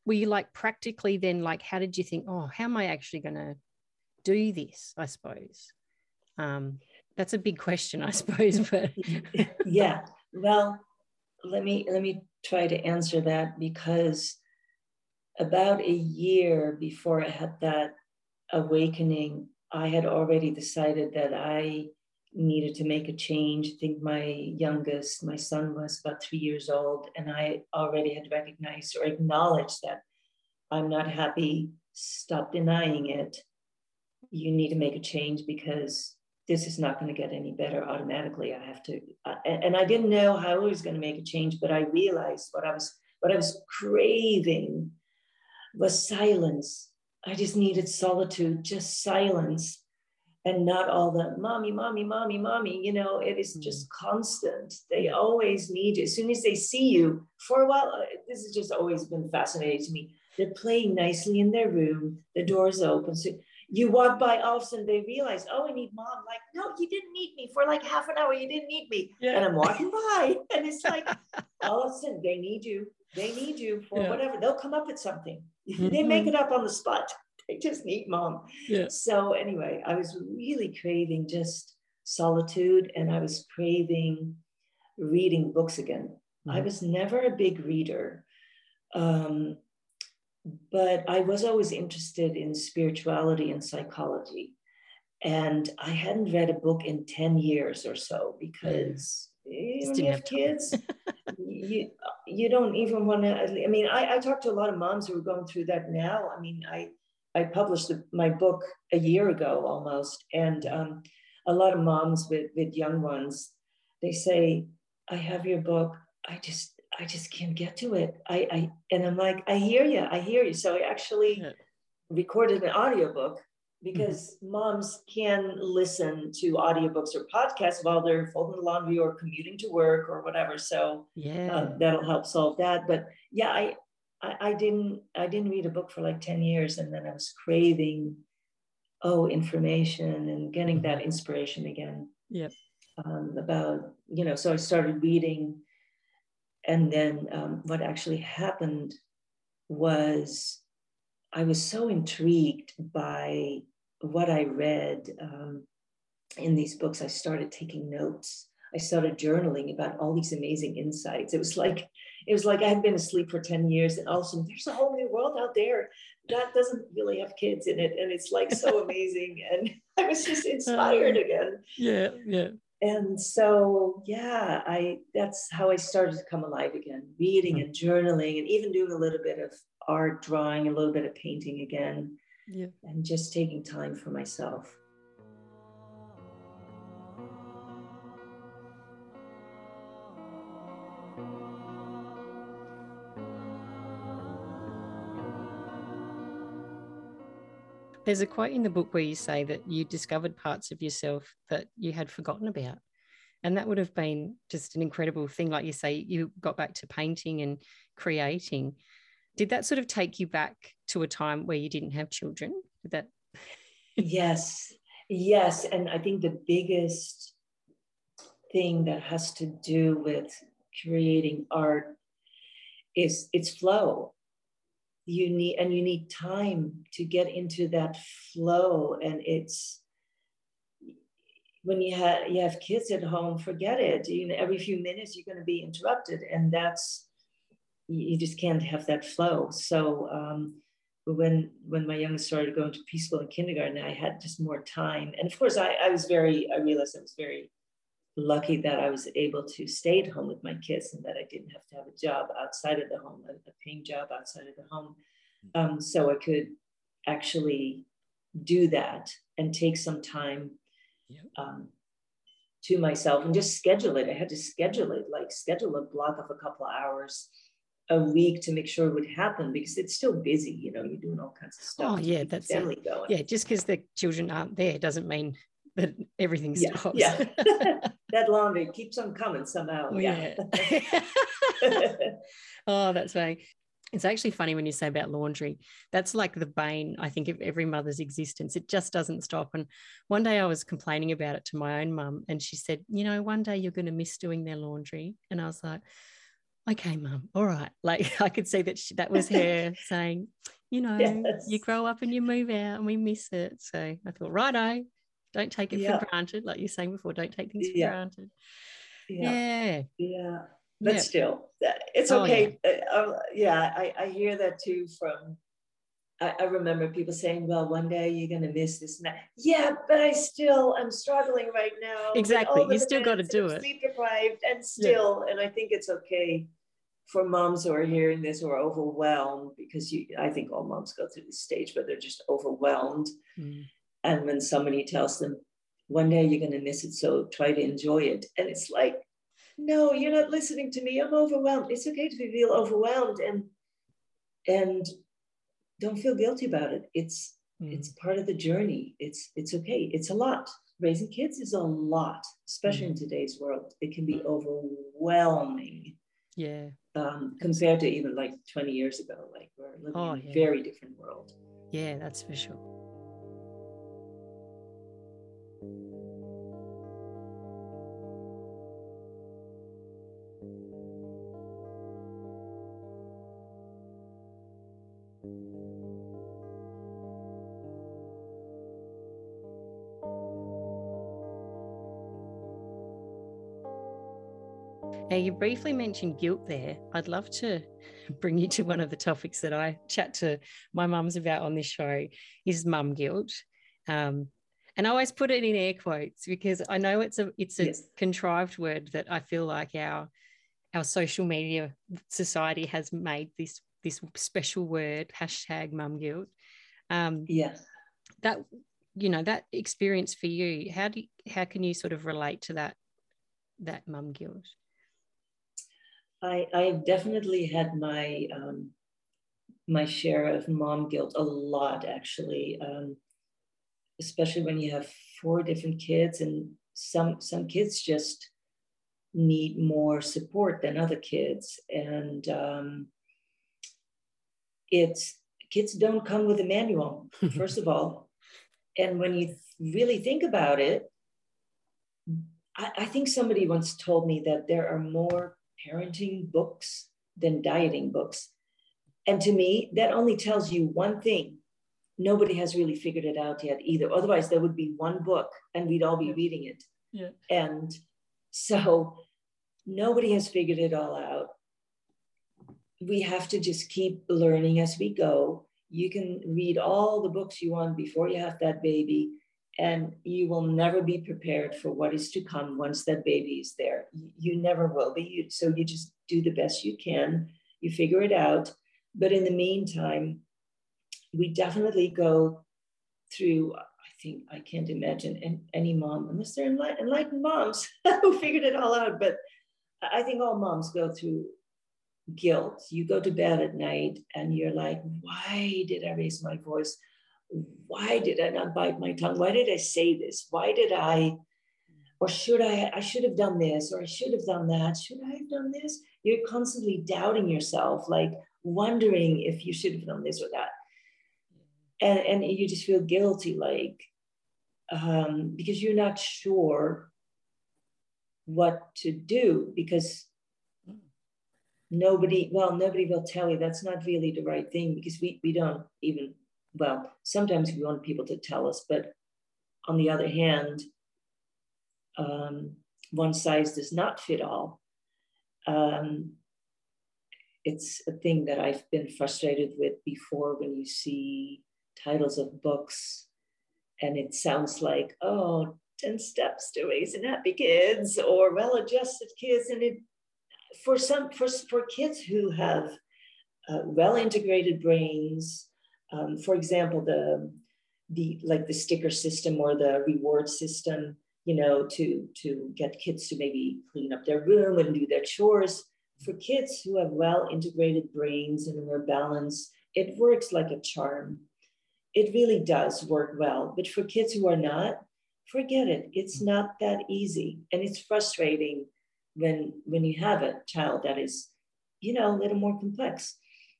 were you like practically then like how did you think oh how am i actually going to do this i suppose um, that's a big question, I suppose. But yeah, well, let me let me try to answer that because about a year before I had that awakening, I had already decided that I needed to make a change. I think my youngest, my son was about three years old, and I already had recognized or acknowledged that I'm not happy. Stop denying it. You need to make a change because this is not going to get any better automatically. I have to, uh, and I didn't know how I was going to make a change, but I realized what I was, what I was craving was silence. I just needed solitude, just silence, and not all the mommy, mommy, mommy, mommy. You know, it is just mm. constant. They always need you. As soon as they see you, for a while, uh, this has just always been fascinating to me. They're playing nicely in their room. The door's open. So you walk by all of a sudden they realize, oh, I need mom. Like, no, you didn't need me for like half an hour. You didn't need me. Yeah. And I'm walking by and it's like all of a sudden they need you. They need you for yeah. whatever. They'll come up with something. Mm-hmm. they make it up on the spot. They just need mom. Yeah. So anyway, I was really craving just solitude and I was craving reading books again. Mm-hmm. I was never a big reader. Um, but I was always interested in spirituality and psychology. And I hadn't read a book in 10 years or so because mm. when you have kids, you, you don't even want to. I mean, I, I talked to a lot of moms who are going through that now. I mean, I, I published the, my book a year ago almost. And um, a lot of moms with, with young ones, they say, I have your book. I just, I just can't get to it. I, I and I'm like, I hear you, I hear you. So I actually yeah. recorded an audiobook because mm-hmm. moms can listen to audiobooks or podcasts while they're folding the laundry or commuting to work or whatever. So yeah, uh, that'll help solve that. But yeah, I, I, I didn't I didn't read a book for like 10 years and then I was craving oh information and getting that mm-hmm. inspiration again. Yep. Um, about you know, so I started reading, and then um, what actually happened was I was so intrigued by what I read um, in these books. I started taking notes. I started journaling about all these amazing insights. It was like it was like I had been asleep for 10 years and also there's a whole new world out there that doesn't really have kids in it. And it's like so amazing. And I was just inspired again. Yeah, yeah. And so yeah, I that's how I started to come alive again, reading mm. and journaling and even doing a little bit of art, drawing, a little bit of painting again. Yeah. And just taking time for myself. There's a quote in the book where you say that you discovered parts of yourself that you had forgotten about. And that would have been just an incredible thing. Like you say, you got back to painting and creating. Did that sort of take you back to a time where you didn't have children? Did that? yes, yes. And I think the biggest thing that has to do with creating art is its flow you need and you need time to get into that flow and it's when you have you have kids at home forget it. You know every few minutes you're going to be interrupted and that's you just can't have that flow. So um, when when my youngest started going to preschool and kindergarten i had just more time. And of course i, I was very i realized i was very lucky that I was able to stay at home with my kids and that I didn't have to have a job outside of the home, a, paying job outside of the home. Um, so I could actually do that and take some time um, to myself and just schedule it. I had to schedule it, like schedule a block of a couple of hours a week to make sure it would happen because it's still busy. You know, you're doing all kinds of stuff. Oh yeah, that's family it. going. Yeah, just because the children aren't there doesn't mean that everything stops. Yeah, that laundry keeps on coming somehow. Oh, yeah. yeah. oh, that's funny. It's actually funny when you say about laundry. That's like the bane, I think, of every mother's existence. It just doesn't stop. And one day I was complaining about it to my own mum, and she said, You know, one day you're going to miss doing their laundry. And I was like, Okay, mum, all right. Like I could see that she, that was her saying, You know, yes. you grow up and you move out and we miss it. So I thought, righto, don't take it yeah. for granted. Like you're saying before, don't take things for yeah. granted. Yeah. Yeah. But still, it's okay. Oh, yeah, uh, I, I hear that too from I, I remember people saying, well, one day you're going to miss this. And that. Yeah, but I still, I'm struggling right now. Exactly. You still got to do it. Sleep deprived and still, yeah. and I think it's okay for moms who are hearing this who are overwhelmed because you, I think all moms go through this stage, but they're just overwhelmed. Mm. And when somebody tells them, one day you're going to miss it, so try to enjoy it. And it's like, no, you're not listening to me. I'm overwhelmed. It's okay to feel overwhelmed and and don't feel guilty about it. It's mm. it's part of the journey. It's it's okay. It's a lot. Raising kids is a lot, especially mm. in today's world. It can be overwhelming. Yeah. Um, compared to even like 20 years ago. Like we're living oh, in a very different world. Yeah, that's for sure. Now, you briefly mentioned guilt there. I'd love to bring you to one of the topics that I chat to my mums about on this show is mum guilt. Um, and I always put it in air quotes because I know it's a it's a yes. contrived word that I feel like our our social media society has made this this special word hashtag mum guilt. Um, yes, that you know that experience for you. How do you, how can you sort of relate to that that mum guilt? I, I have definitely had my um, my share of mom guilt a lot, actually, um, especially when you have four different kids, and some some kids just need more support than other kids, and um, it's kids don't come with a manual, first of all, and when you really think about it, I, I think somebody once told me that there are more parenting books than dieting books. And to me, that only tells you one thing. Nobody has really figured it out yet either. Otherwise, there would be one book and we'd all be reading it. Yeah. And so nobody has figured it all out. We have to just keep learning as we go. You can read all the books you want before you have that baby and you will never be prepared for what is to come once that baby is there. You never will be. So you just do the best you can. You figure it out. But in the meantime, we definitely go through. I think I can't imagine any mom, unless they're enlightened moms who figured it all out. But I think all moms go through guilt. You go to bed at night and you're like, why did I raise my voice? why did I not bite my tongue? Why did I say this? Why did I, or should I, I should have done this, or I should have done that. Should I have done this? You're constantly doubting yourself, like wondering if you should have done this or that. And, and you just feel guilty, like, um, because you're not sure what to do because nobody well nobody will tell you that's not really the right thing because we, we don't even well, sometimes we want people to tell us, but on the other hand, um, one size does not fit all. Um, it's a thing that I've been frustrated with before when you see titles of books and it sounds like, oh, 10 steps to raising happy kids or well-adjusted kids. And it, for some, for, for kids who have uh, well-integrated brains, um, for example, the the like the sticker system or the reward system, you know, to to get kids to maybe clean up their room and do their chores. For kids who have well integrated brains and who are balanced, it works like a charm. It really does work well. But for kids who are not, forget it. It's not that easy, and it's frustrating when when you have a child that is, you know, a little more complex.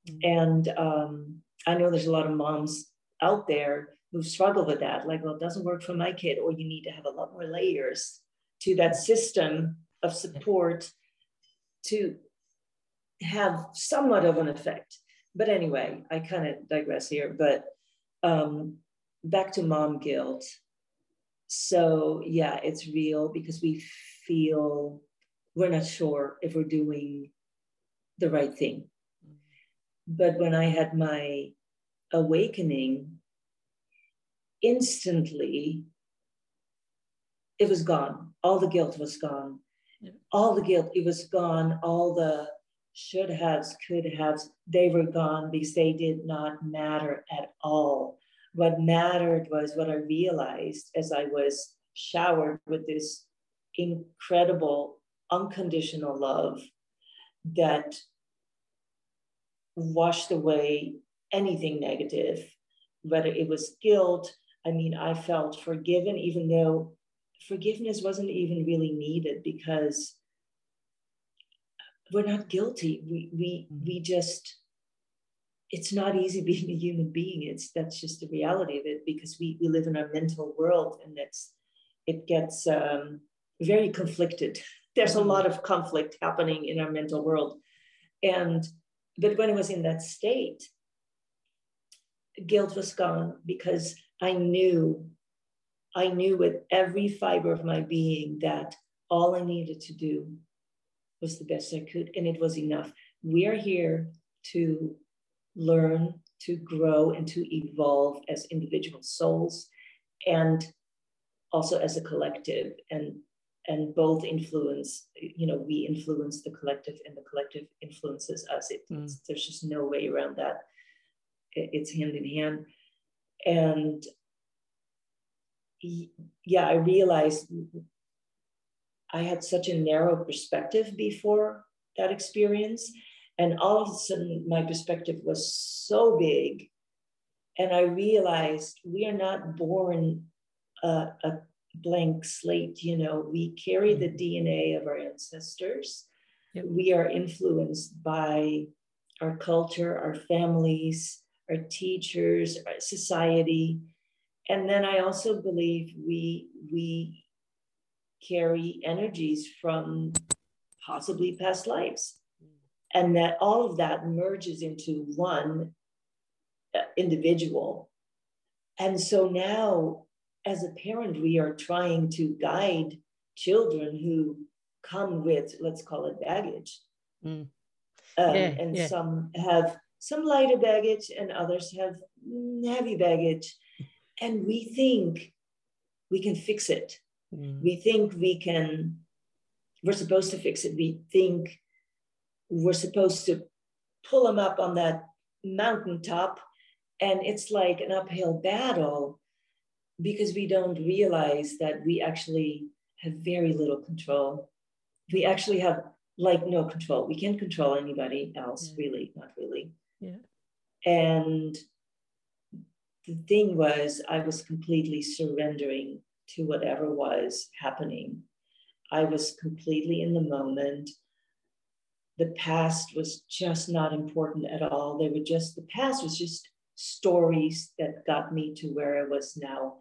Mm-hmm. And um, I know there's a lot of moms out there who struggle with that. Like, well, it doesn't work for my kid, or you need to have a lot more layers to that system of support to have somewhat of an effect. But anyway, I kind of digress here. But um, back to mom guilt. So, yeah, it's real because we feel we're not sure if we're doing the right thing. But when I had my awakening, instantly it was gone. All the guilt was gone. Yeah. All the guilt, it was gone. All the should haves, could haves, they were gone because they did not matter at all. What mattered was what I realized as I was showered with this incredible unconditional love that washed away anything negative, whether it was guilt. I mean, I felt forgiven, even though forgiveness wasn't even really needed because we're not guilty. We we mm-hmm. we just it's not easy being a human being. It's that's just the reality of it because we we live in our mental world and that's it gets um, very conflicted. There's a mm-hmm. lot of conflict happening in our mental world, and but when I was in that state, guilt was gone because I knew, I knew with every fiber of my being that all I needed to do was the best I could, and it was enough. We are here to learn, to grow, and to evolve as individual souls, and also as a collective. And and both influence you know we influence the collective and the collective influences us it, mm. there's just no way around that it, it's hand in hand and yeah i realized i had such a narrow perspective before that experience And all of a sudden, my perspective was so big. And I realized we are not born a, a blank slate. You know, we carry the mm-hmm. DNA of our ancestors. Yep. We are influenced by our culture, our families, our teachers, our society. And then I also believe we we carry energies from possibly past lives. And that all of that merges into one uh, individual. And so now, as a parent, we are trying to guide children who come with, let's call it baggage. Mm. Um, yeah, and yeah. some have some lighter baggage, and others have heavy baggage. And we think we can fix it. Mm. We think we can, we're supposed to fix it. We think we're supposed to pull them up on that mountaintop. And it's like an uphill battle because we don't realize that we actually have very little control. We actually have like no control. We can't control anybody else, yeah. really, not really. Yeah. And the thing was, I was completely surrendering to whatever was happening. I was completely in the moment. The past was just not important at all. They were just, the past was just stories that got me to where I was now.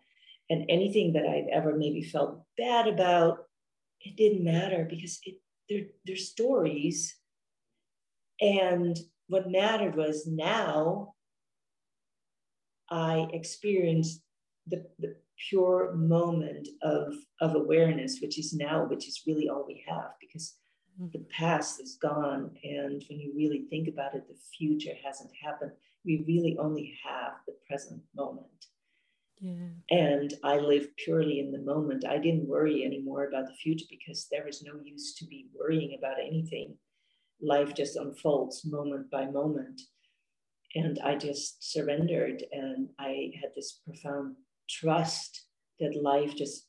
And anything that I'd ever maybe felt bad about, it didn't matter because it, they're, they're stories. And what mattered was now I experienced the, the pure moment of, of awareness, which is now, which is really all we have because mm-hmm. the past is gone. And when you really think about it, the future hasn't happened. We really only have the present moment. Yeah. And I live purely in the moment. I didn't worry anymore about the future because there is no use to be worrying about anything. Life just unfolds moment by moment. And I just surrendered and I had this profound trust that life just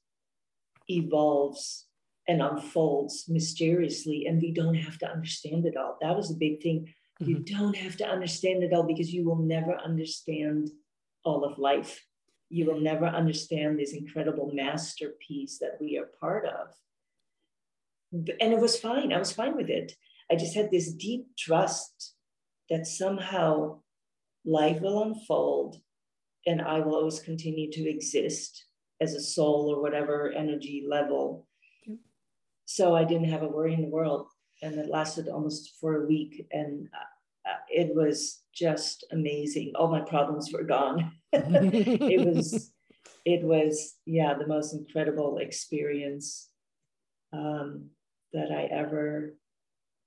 evolves and unfolds mysteriously and we don't have to understand it all. That was a big thing. Mm-hmm. You don't have to understand it all because you will never understand all of life you will never understand this incredible masterpiece that we are part of. And it was fine. I was fine with it. I just had this deep trust that somehow life will unfold and I will always continue to exist as a soul or whatever energy level. So I didn't have a worry in the world. And it lasted almost for a week. And uh, it was just amazing. All my problems were gone. it was, it was, yeah, the most incredible experience um, that I ever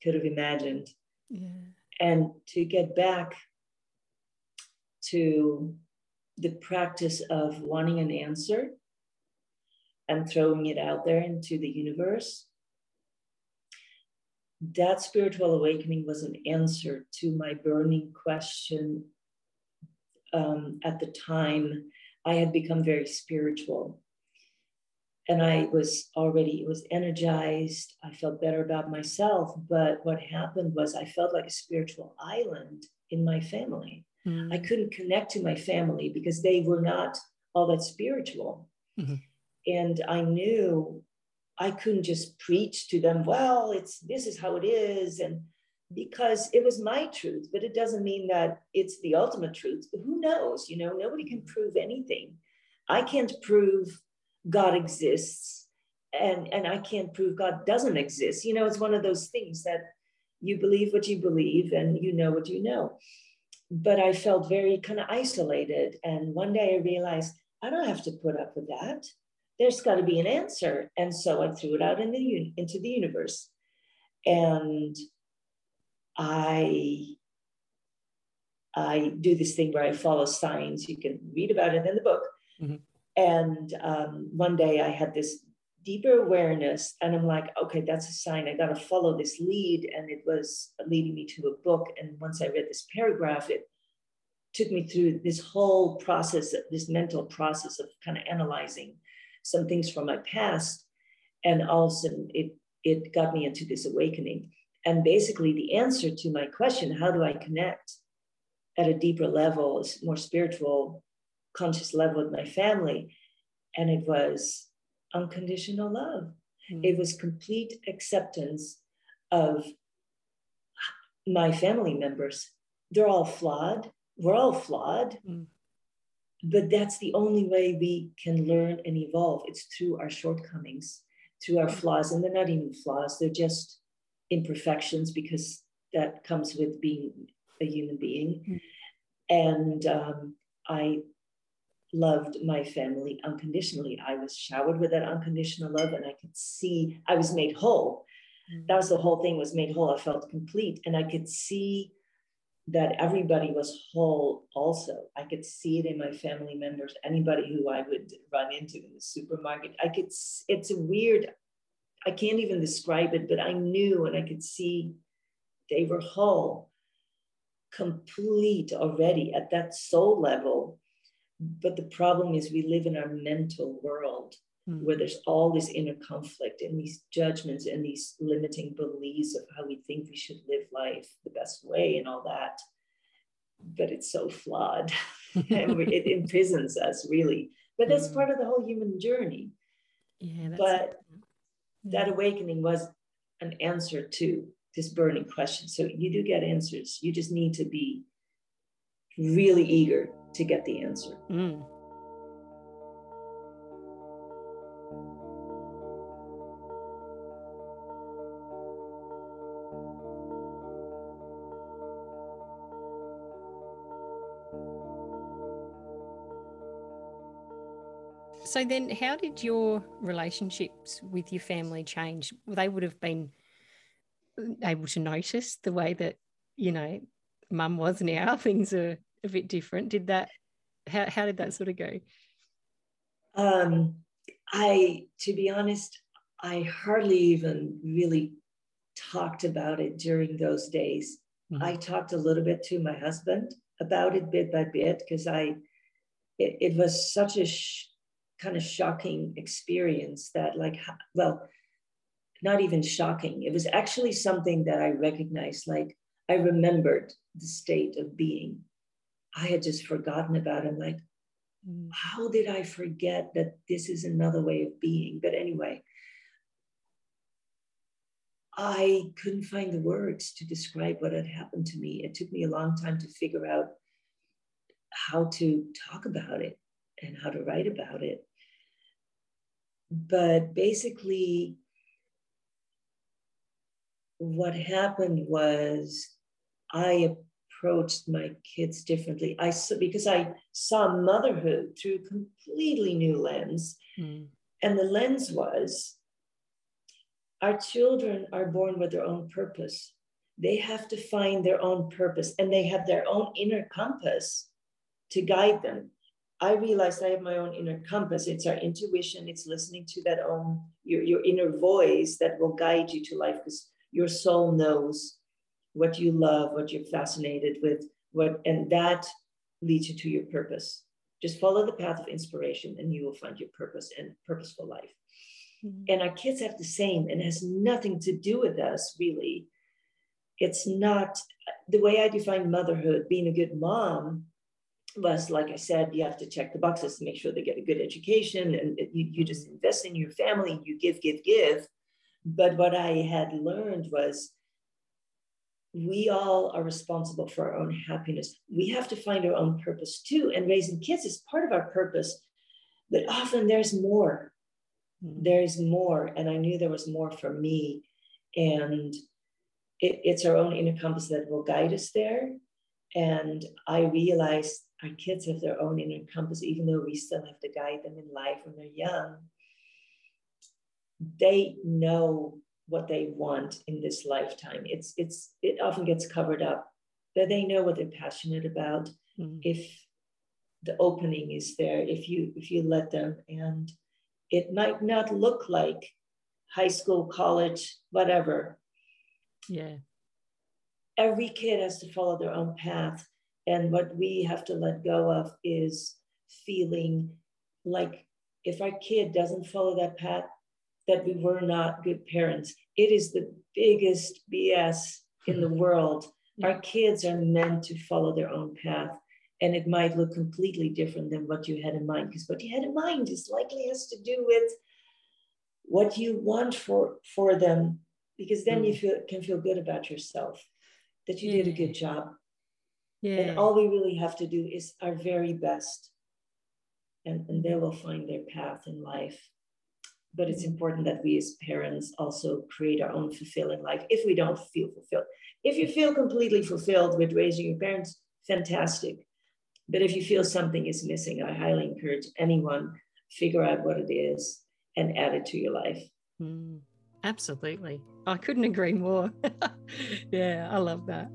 could have imagined. Yeah. And to get back to the practice of wanting an answer and throwing it out there into the universe that spiritual awakening was an answer to my burning question. Um, at the time, I had become very spiritual. And I was already, it was energized. I felt better about myself. But what happened was I felt like a spiritual island in my family. Mm-hmm. I couldn't connect to my family because they were not all that spiritual. Mm-hmm. And I knew I couldn't just preach to them, well, it's this is how it is. And because it was my truth, but it doesn't mean that it's the ultimate truth. But who knows? You know, nobody can prove anything. I can't prove God exists and, and I can't prove God doesn't exist. You know, it's one of those things that you believe what you believe and you know what you know. But I felt very kind of isolated. And one day I realized I don't have to put up with that there's got to be an answer. And so I threw it out in the, into the universe. And I I do this thing where I follow signs. You can read about it in the book. Mm-hmm. And um, one day I had this deeper awareness, and I'm like, okay, that's a sign. I got to follow this lead. And it was leading me to a book. And once I read this paragraph, it took me through this whole process, this mental process of kind of analyzing some things from my past. And all of a sudden, it, it got me into this awakening. and basically the answer to my question, how do I connect at a deeper level, more spiritual, conscious level with my family? And it was unconditional love. Mm. It was complete acceptance of my family members. They're all flawed. We're all flawed. Mm. But that's the only way we can learn and evolve. It's through our shortcomings, through our flaws. And they're not even flaws, they're just imperfections because that comes with being a human being. Mm. And um, I loved my family unconditionally. I was showered with that unconditional love and I could see I was made whole. Mm. That was the whole thing was made whole. I felt complete and I could see that everybody was whole also. I could see it in my family members, anybody who I would run into in the supermarket. I could, it's a weird, I can't even describe it, but I knew and I could see they were whole, complete already at that soul level. But the problem is we live in our mental world mm. where there's all this inner conflict and these judgments and these limiting beliefs of how we think we should live life the best way and all that. But it's so flawed and it imprisons us really. But that's mm. part of the whole human journey. Yeah, but that awakening was an answer to this burning question. So you do get answers. You just need to be really eager to get the answer. Mm. So then, how did your relationships with your family change? They would have been able to notice the way that you know mum was now. Things are a bit different. Did that? How how did that sort of go? Um, I, to be honest, I hardly even really talked about it during those days. Mm-hmm. I talked a little bit to my husband about it bit by bit because I, it, it was such a sh- kind of shocking experience that like well not even shocking it was actually something that i recognized like i remembered the state of being i had just forgotten about it like mm. how did i forget that this is another way of being but anyway i couldn't find the words to describe what had happened to me it took me a long time to figure out how to talk about it and how to write about it. But basically, what happened was I approached my kids differently. I saw because I saw motherhood through a completely new lens. Mm. And the lens was our children are born with their own purpose. They have to find their own purpose and they have their own inner compass to guide them. I realized I have my own inner compass. It's our intuition. It's listening to that own your, your inner voice that will guide you to life because your soul knows what you love, what you're fascinated with, what and that leads you to your purpose. Just follow the path of inspiration and you will find your purpose and purposeful life. Mm-hmm. And our kids have the same and has nothing to do with us really. It's not the way I define motherhood, being a good mom was like I said, you have to check the boxes to make sure they get a good education and you, you just invest in your family, you give, give, give. But what I had learned was we all are responsible for our own happiness. We have to find our own purpose too. And raising kids is part of our purpose, but often there's more. Mm-hmm. There's more. And I knew there was more for me. And it, it's our own inner compass that will guide us there. And I realized our kids have their own inner compass, even though we still have to guide them in life when they're young. They know what they want in this lifetime. It's it's it often gets covered up, but they know what they're passionate about. Mm-hmm. If the opening is there, if you if you let them, and it might not look like high school, college, whatever. Yeah. Every kid has to follow their own path and what we have to let go of is feeling like if our kid doesn't follow that path, that we were not good parents. It is the biggest BS in the world. Our kids are meant to follow their own path. And it might look completely different than what you had in mind, because what you had in mind is likely has to do with what you want for for them, because then mm. you feel can feel good about yourself that you yeah. did a good job. Yeah. And all we really have to do is our very best. And, and they will find their path in life but it's important that we as parents also create our own fulfilling life if we don't feel fulfilled. If you feel completely fulfilled with raising your parents, fantastic. But if you feel something is missing, I highly encourage anyone figure out what it is and add it to your life. Mm, absolutely. I couldn't agree more. yeah, I love that.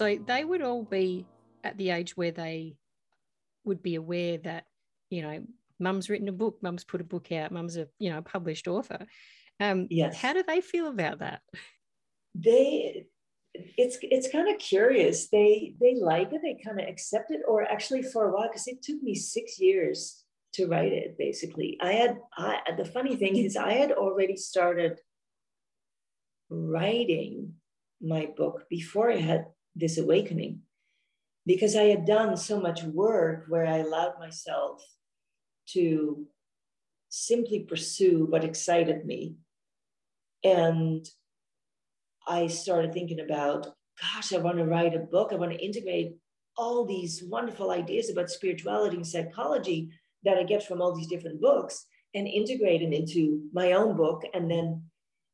So they would all be at the age where they would be aware that, you know, mum's written a book, mum's put a book out, mum's a, you know, published author. Um, yes. How do they feel about that? They, it's it's kind of curious. They they like it. They kind of accept it, or actually for a while, because it took me six years to write it. Basically, I had I the funny thing is I had already started writing my book before I had this awakening because I had done so much work where I allowed myself to simply pursue what excited me. And I started thinking about, gosh, I want to write a book. I want to integrate all these wonderful ideas about spirituality and psychology that I get from all these different books and integrate them into my own book and then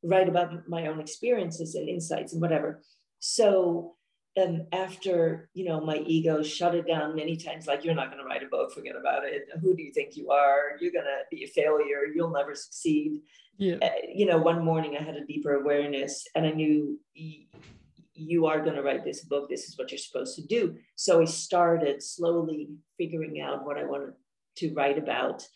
write about my own experiences and insights and whatever. So and after you know my ego shut it down many times like you're not going to write a book forget about it. Who do you think you are? You're going to be a failure. You'll never succeed. Yeah. Uh, you know one morning i had a deeper awareness and i knew you are going to write this book. This is what you're supposed to do. So i started slowly figuring out what i wanted to write about.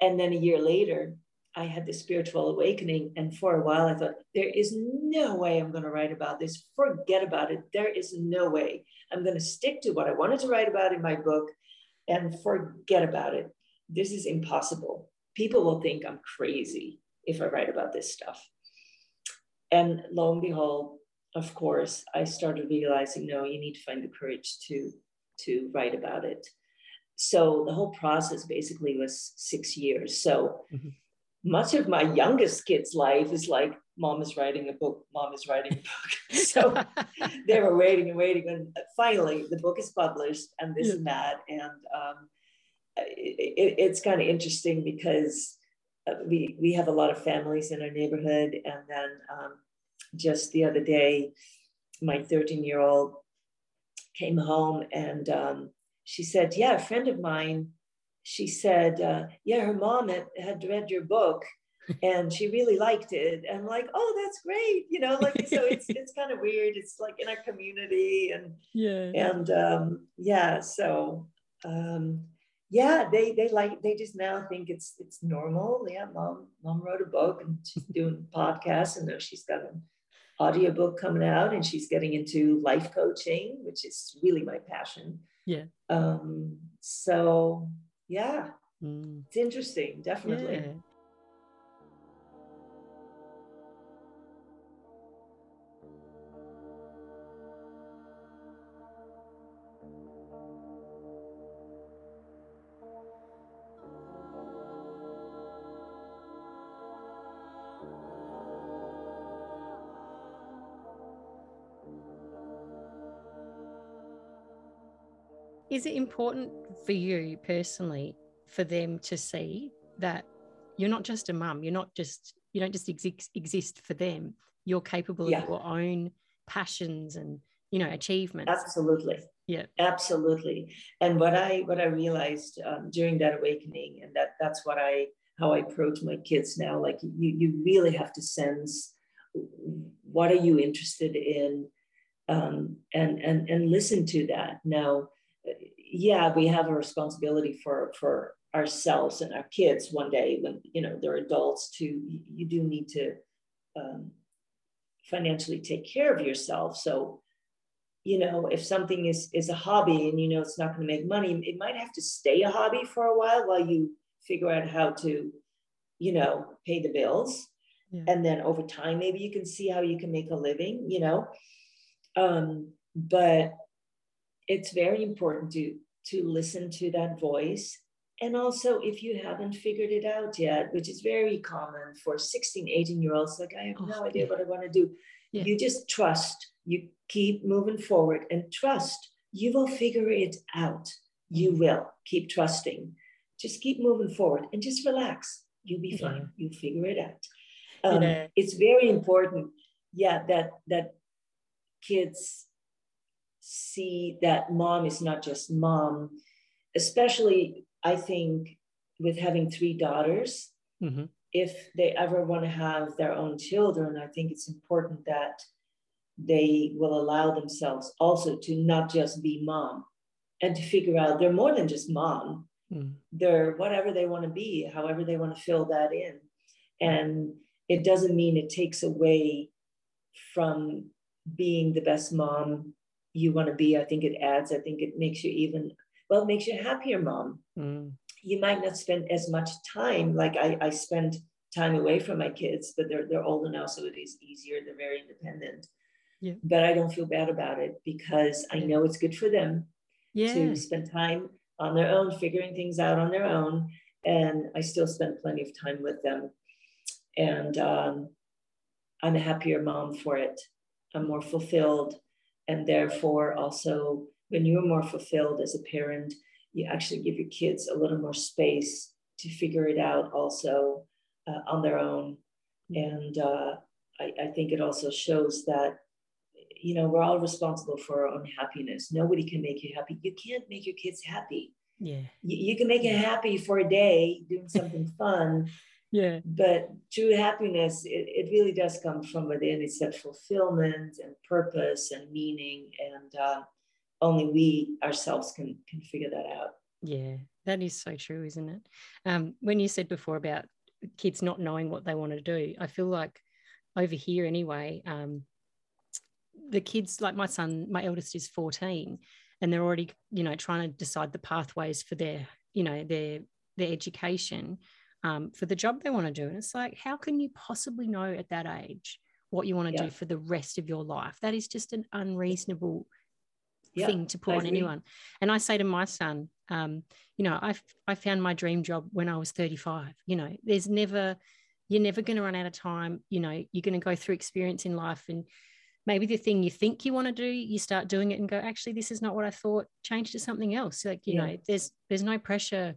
And then a year later I had this spiritual awakening. And for a while, I thought, there is no way I'm going to write about this. Forget about it. There is no way. I'm going to stick to what I wanted to write about in my book and forget about it. This is impossible. People will think I'm crazy if I write about this stuff. And lo and behold, of course, I started realizing no, you need to find the courage to, to write about it. So the whole process basically was six years. So mm-hmm much of my youngest kid's life is like mom is writing a book mom is writing a book so they were waiting and waiting and finally the book is published and this yeah. and that and um, it, it's kind of interesting because uh, we we have a lot of families in our neighborhood and then um, just the other day my 13 year old came home and um, she said yeah a friend of mine she said, uh, yeah, her mom had, had read your book and she really liked it. And I'm like, oh, that's great. You know, like, so it's, it's kind of weird. It's like in our community and, yeah. And um, yeah, so um, yeah, they, they like, they just now think it's, it's normal. Yeah. Mom, mom wrote a book and she's doing podcasts and now she's got an audiobook coming out and she's getting into life coaching, which is really my passion. Yeah. Um, so yeah mm. it's interesting definitely yeah. Is it important for you personally for them to see that you're not just a mum, you're not just, you don't just exist, exist for them. You're capable yeah. of your own passions and you know achievements. Absolutely. Yeah. Absolutely. And what i what i realized um, during that awakening and that that's what i how i approach my kids now like you you really have to sense what are you interested in um, and and and listen to that. Now yeah we have a responsibility for for ourselves and our kids one day when you know they're adults to you do need to um, financially take care of yourself. So you know if something is is a hobby and you know it's not going to make money it might have to stay a hobby for a while while you figure out how to you know pay the bills. Yeah. and then over time maybe you can see how you can make a living you know? Um, but it's very important to to listen to that voice and also if you haven't figured it out yet which is very common for 16 18 year olds like i have oh, no idea yeah. what i want to do yeah. you just trust you keep moving forward and trust you will figure it out you mm-hmm. will keep trusting just keep moving forward and just relax you'll be fine yeah. you'll figure it out um, it's very important yeah that that kids see that mom is not just mom especially i think with having three daughters mm-hmm. if they ever want to have their own children i think it's important that they will allow themselves also to not just be mom and to figure out they're more than just mom mm. they're whatever they want to be however they want to fill that in and it doesn't mean it takes away from being the best mom you want to be. I think it adds, I think it makes you even, well, it makes you a happier mom. Mm. You might not spend as much time, like I, I spend time away from my kids, but they're, they're older now, so it is easier. They're very independent. Yeah. But I don't feel bad about it because I know it's good for them yeah. to spend time on their own, figuring things out on their own. And I still spend plenty of time with them. And um, I'm a happier mom for it. I'm more fulfilled. And therefore, also, when you're more fulfilled as a parent, you actually give your kids a little more space to figure it out also uh, on their own. And uh, I, I think it also shows that you know we're all responsible for our own happiness. Nobody can make you happy. You can't make your kids happy. Yeah. You, you can make it happy for a day doing something fun yeah. But true happiness it, it really does come from within. It's that fulfillment and purpose and meaning and uh, only we ourselves can can figure that out. Yeah that is so true isn't it? Um, when you said before about kids not knowing what they want to do i feel like over here anyway um, the kids like my son my eldest is 14 and they're already you know trying to decide the pathways for their you know their their education um, for the job they want to do. And it's like, how can you possibly know at that age what you want to yeah. do for the rest of your life? That is just an unreasonable yeah, thing to put I on agree. anyone. And I say to my son, um, you know, I I found my dream job when I was 35. You know, there's never you're never going to run out of time. You know, you're going to go through experience in life and maybe the thing you think you want to do you start doing it and go actually this is not what i thought change to something else like you yeah. know there's there's no pressure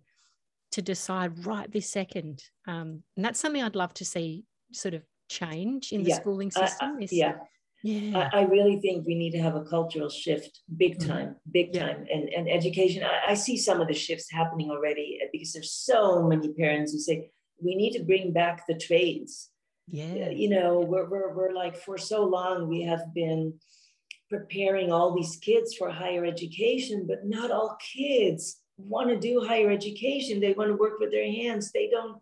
to decide right this second. Um, and that's something I'd love to see sort of change in the yeah. schooling system. Uh, yeah. Yeah. I, I, really think we need to have a cultural shift big mm-hmm. time, mm big yeah. time. And, and education, I, I, see some of the shifts happening already uh, because there's so many parents who say, we need to bring back the trades. Yeah. You know, we're, we're, we're like, for so long, we have been preparing all these kids for higher education, but not all kids want to do higher education they want to work with their hands they don't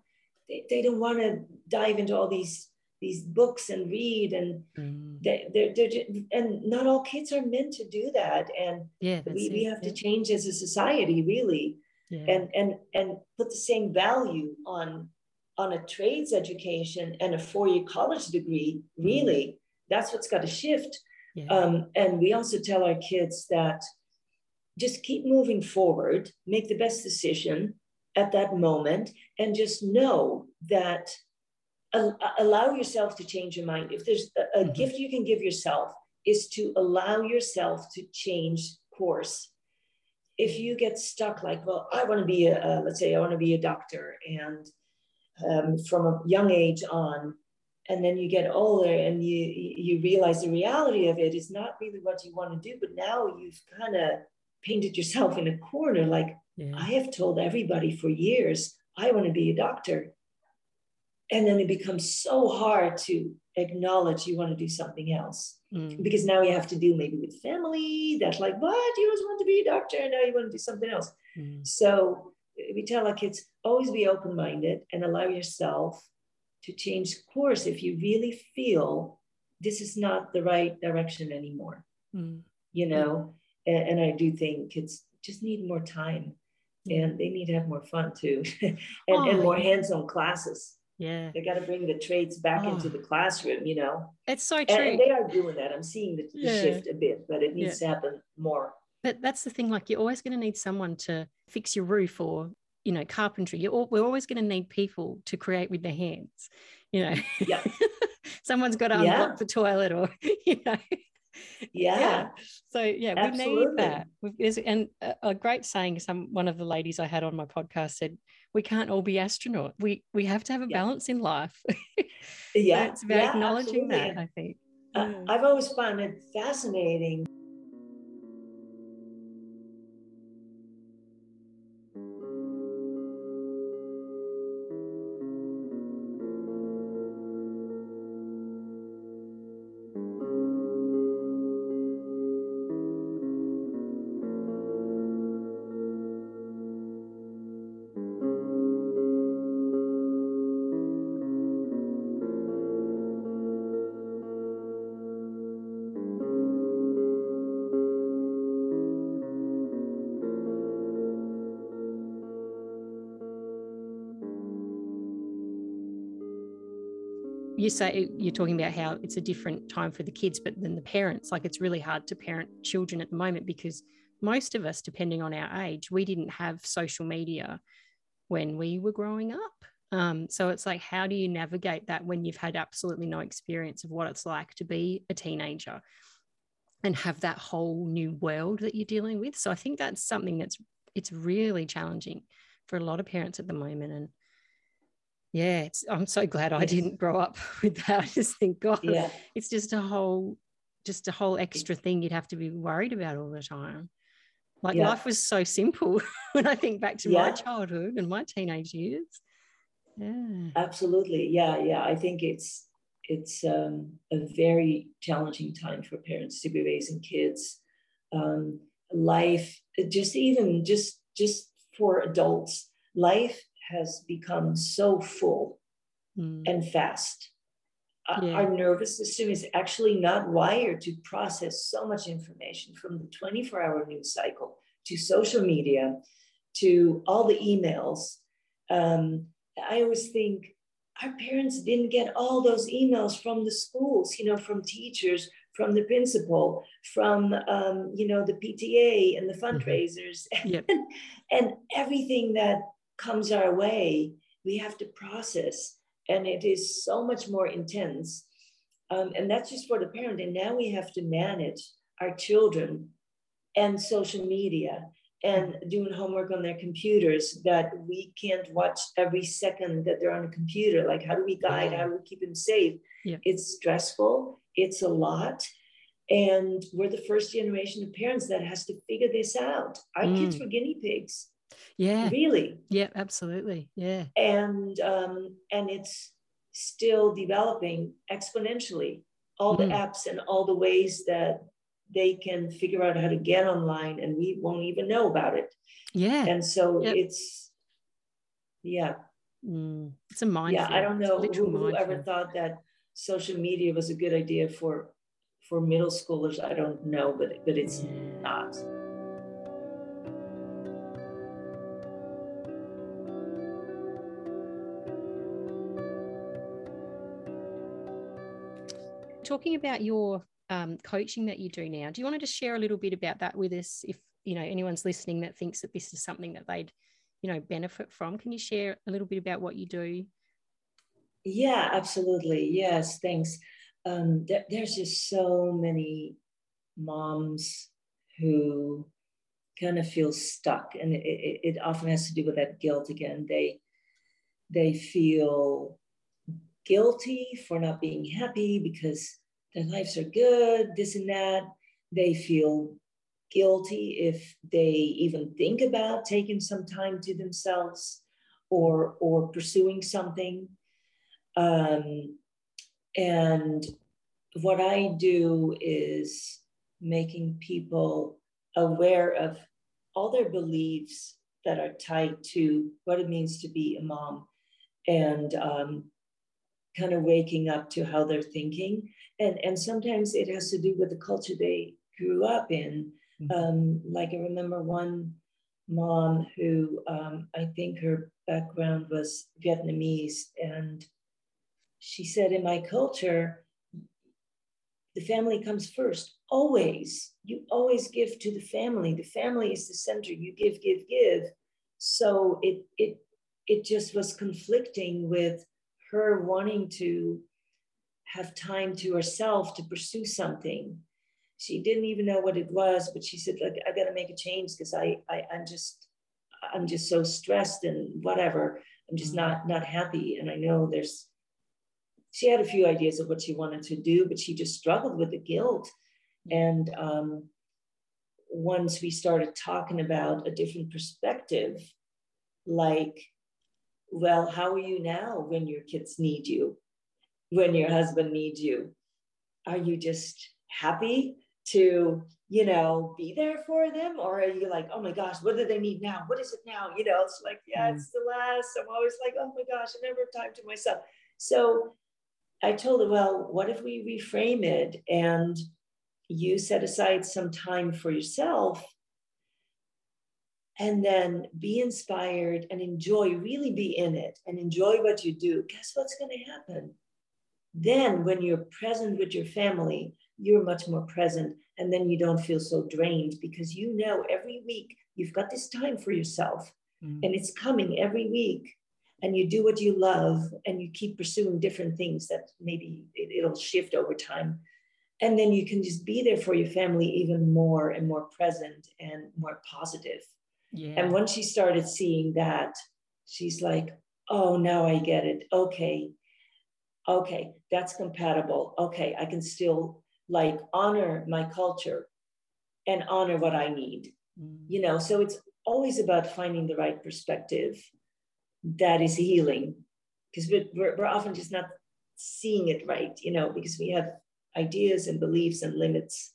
they, they don't want to dive into all these these books and read and mm. they, they're, they're just, and not all kids are meant to do that and yeah we, we have yeah. to change as a society really yeah. and and and put the same value on on a trades education and a four-year college degree really mm. that's what's got to shift um, and we also tell our kids that just keep moving forward, make the best decision at that moment, and just know that uh, allow yourself to change your mind. If there's a, a mm-hmm. gift you can give yourself, is to allow yourself to change course. If you get stuck, like, well, I want to be a, let's say, I want to be a doctor, and um, from a young age on, and then you get older and you you realize the reality of it is not really what you want to do but now you've kind of painted yourself in a corner like yeah. i have told everybody for years i want to be a doctor and then it becomes so hard to acknowledge you want to do something else mm. because now you have to do maybe with family that's like what you always want to be a doctor and now you want to do something else mm. so we tell our kids always be open-minded and allow yourself to change course if you really feel this is not the right direction anymore mm. you know and, and, i do think kids just need more time mm. and they need to have more fun too. And, oh, and more hands-on classes. Yeah. They got to bring the trades back oh. into the classroom you know? It's so true and, and they are doing that. I'm seeing the, the yeah. shift a bit but it needs yeah. to happen more. But that's the thing like you're always going to need someone to fix your roof or you know carpentry. You're all, we're always going to need people to create with their hands you know? Yeah. Someone's got to yeah. unlock the toilet or you know yeah. yeah. So yeah, Absolutely. we need that. There's, and a, a, great saying. Some one of the ladies I had on my podcast said, "We can't all be astronauts. We we have to have a yeah. balance in life." yeah, it's about yeah, acknowledging absolutely. that. I think. Uh, I've always found it fascinating you say you're talking about how it's a different time for the kids, but then the parents, like it's really hard to parent children at the moment because most of us, depending on our age, we didn't have social media when we were growing up. Um, so it's like, how do you navigate that when you've had absolutely no experience of what it's like to be a teenager and have that whole new world that you're dealing with? So I think that's something that's it's really challenging for a lot of parents at the moment. And yeah, it's, I'm so glad I didn't grow up with that. I just think, God, yeah. it's just a whole, just a whole extra thing you'd have to be worried about all the time. Like yeah. life was so simple when I think back to yeah. my childhood and my teenage years. Yeah, absolutely. Yeah, yeah. I think it's it's um, a very challenging time for parents to be raising kids. Um, life, just even just just for adults, life has become so full mm. and fast. Yeah. Our nervous system is actually not wired to process so much information from the 24 hour news cycle to social media to all the emails. Um, I always think our parents didn't get all those emails from the schools, you know, from teachers, from the principal, from, um, you know, the PTA and the mm-hmm. fundraisers, mm-hmm. yep. and, and everything that comes our way, we have to process. And it is so much more intense. Um, and that's just for the parent. And now we have to manage our children and social media and doing homework on their computers that we can't watch every second that they're on a computer. Like, how do we guide? How do we keep them safe? Yeah. It's stressful, it's a lot. And we're the first generation of parents that has to figure this out. Our mm. kids were guinea pigs yeah. Really? Yeah absolutely. Yeah. And um and it's still developing exponentially all mm. the apps and all the ways that they can figure out how to get online and we won't even know about it. Yeah. And so yep. it's yeah. Mm. it's a mind yeah i don't know who, who ever thought that social media was a good idea for for middle schoolers. I don't know but but it's yeah. not talking about your um, coaching that you do now, do you want to just share a little bit about that with us? If you know anyone's listening that thinks that this is something that they'd, you know, benefit from, can you share a little bit about what you do? Yeah, absolutely. Yes, thanks. Um, th- there's just so many moms who kind of feel stuck, and it, it, it often has to do with that guilt again. They they feel guilty for not being happy because their lives are good, this and that. They feel guilty if they even think about taking some time to themselves or or pursuing something. Um, and what I do is making people aware of all their beliefs that are tied to what it means to be a mom and um, kind of waking up to how they're thinking. And, and sometimes it has to do with the culture they grew up in. Mm-hmm. Um, like I remember one mom who um, I think her background was Vietnamese. And she said, In my culture, the family comes first, always. You always give to the family. The family is the center. You give, give, give. So it, it, it just was conflicting with her wanting to have time to herself to pursue something. She didn't even know what it was, but she said, "Look, I got to make a change because I, I, I'm just, I'm just so stressed and whatever. I'm just mm-hmm. not, not happy. And I know there's." She had a few ideas of what she wanted to do, but she just struggled with the guilt. And um, once we started talking about a different perspective, like well, how are you now when your kids need you, when your husband needs you? Are you just happy to, you know, be there for them? Or are you like, oh my gosh, what do they need now? What is it now? You know, it's like, yeah, hmm. it's the last. I'm always like, oh my gosh, I never have time to myself. So I told her, well, what if we reframe it and you set aside some time for yourself and then be inspired and enjoy, really be in it and enjoy what you do, guess what's going to happen? Then, when you're present with your family, you're much more present. And then you don't feel so drained because you know every week you've got this time for yourself mm. and it's coming every week. And you do what you love and you keep pursuing different things that maybe it, it'll shift over time. And then you can just be there for your family even more and more present and more positive yeah. And when she started seeing that, she's like, oh, now I get it. Okay. Okay, that's compatible. Okay, I can still like honor my culture and honor what I need. Mm. You know, so it's always about finding the right perspective that is healing because we're, we're often just not seeing it right, you know, because we have ideas and beliefs and limits,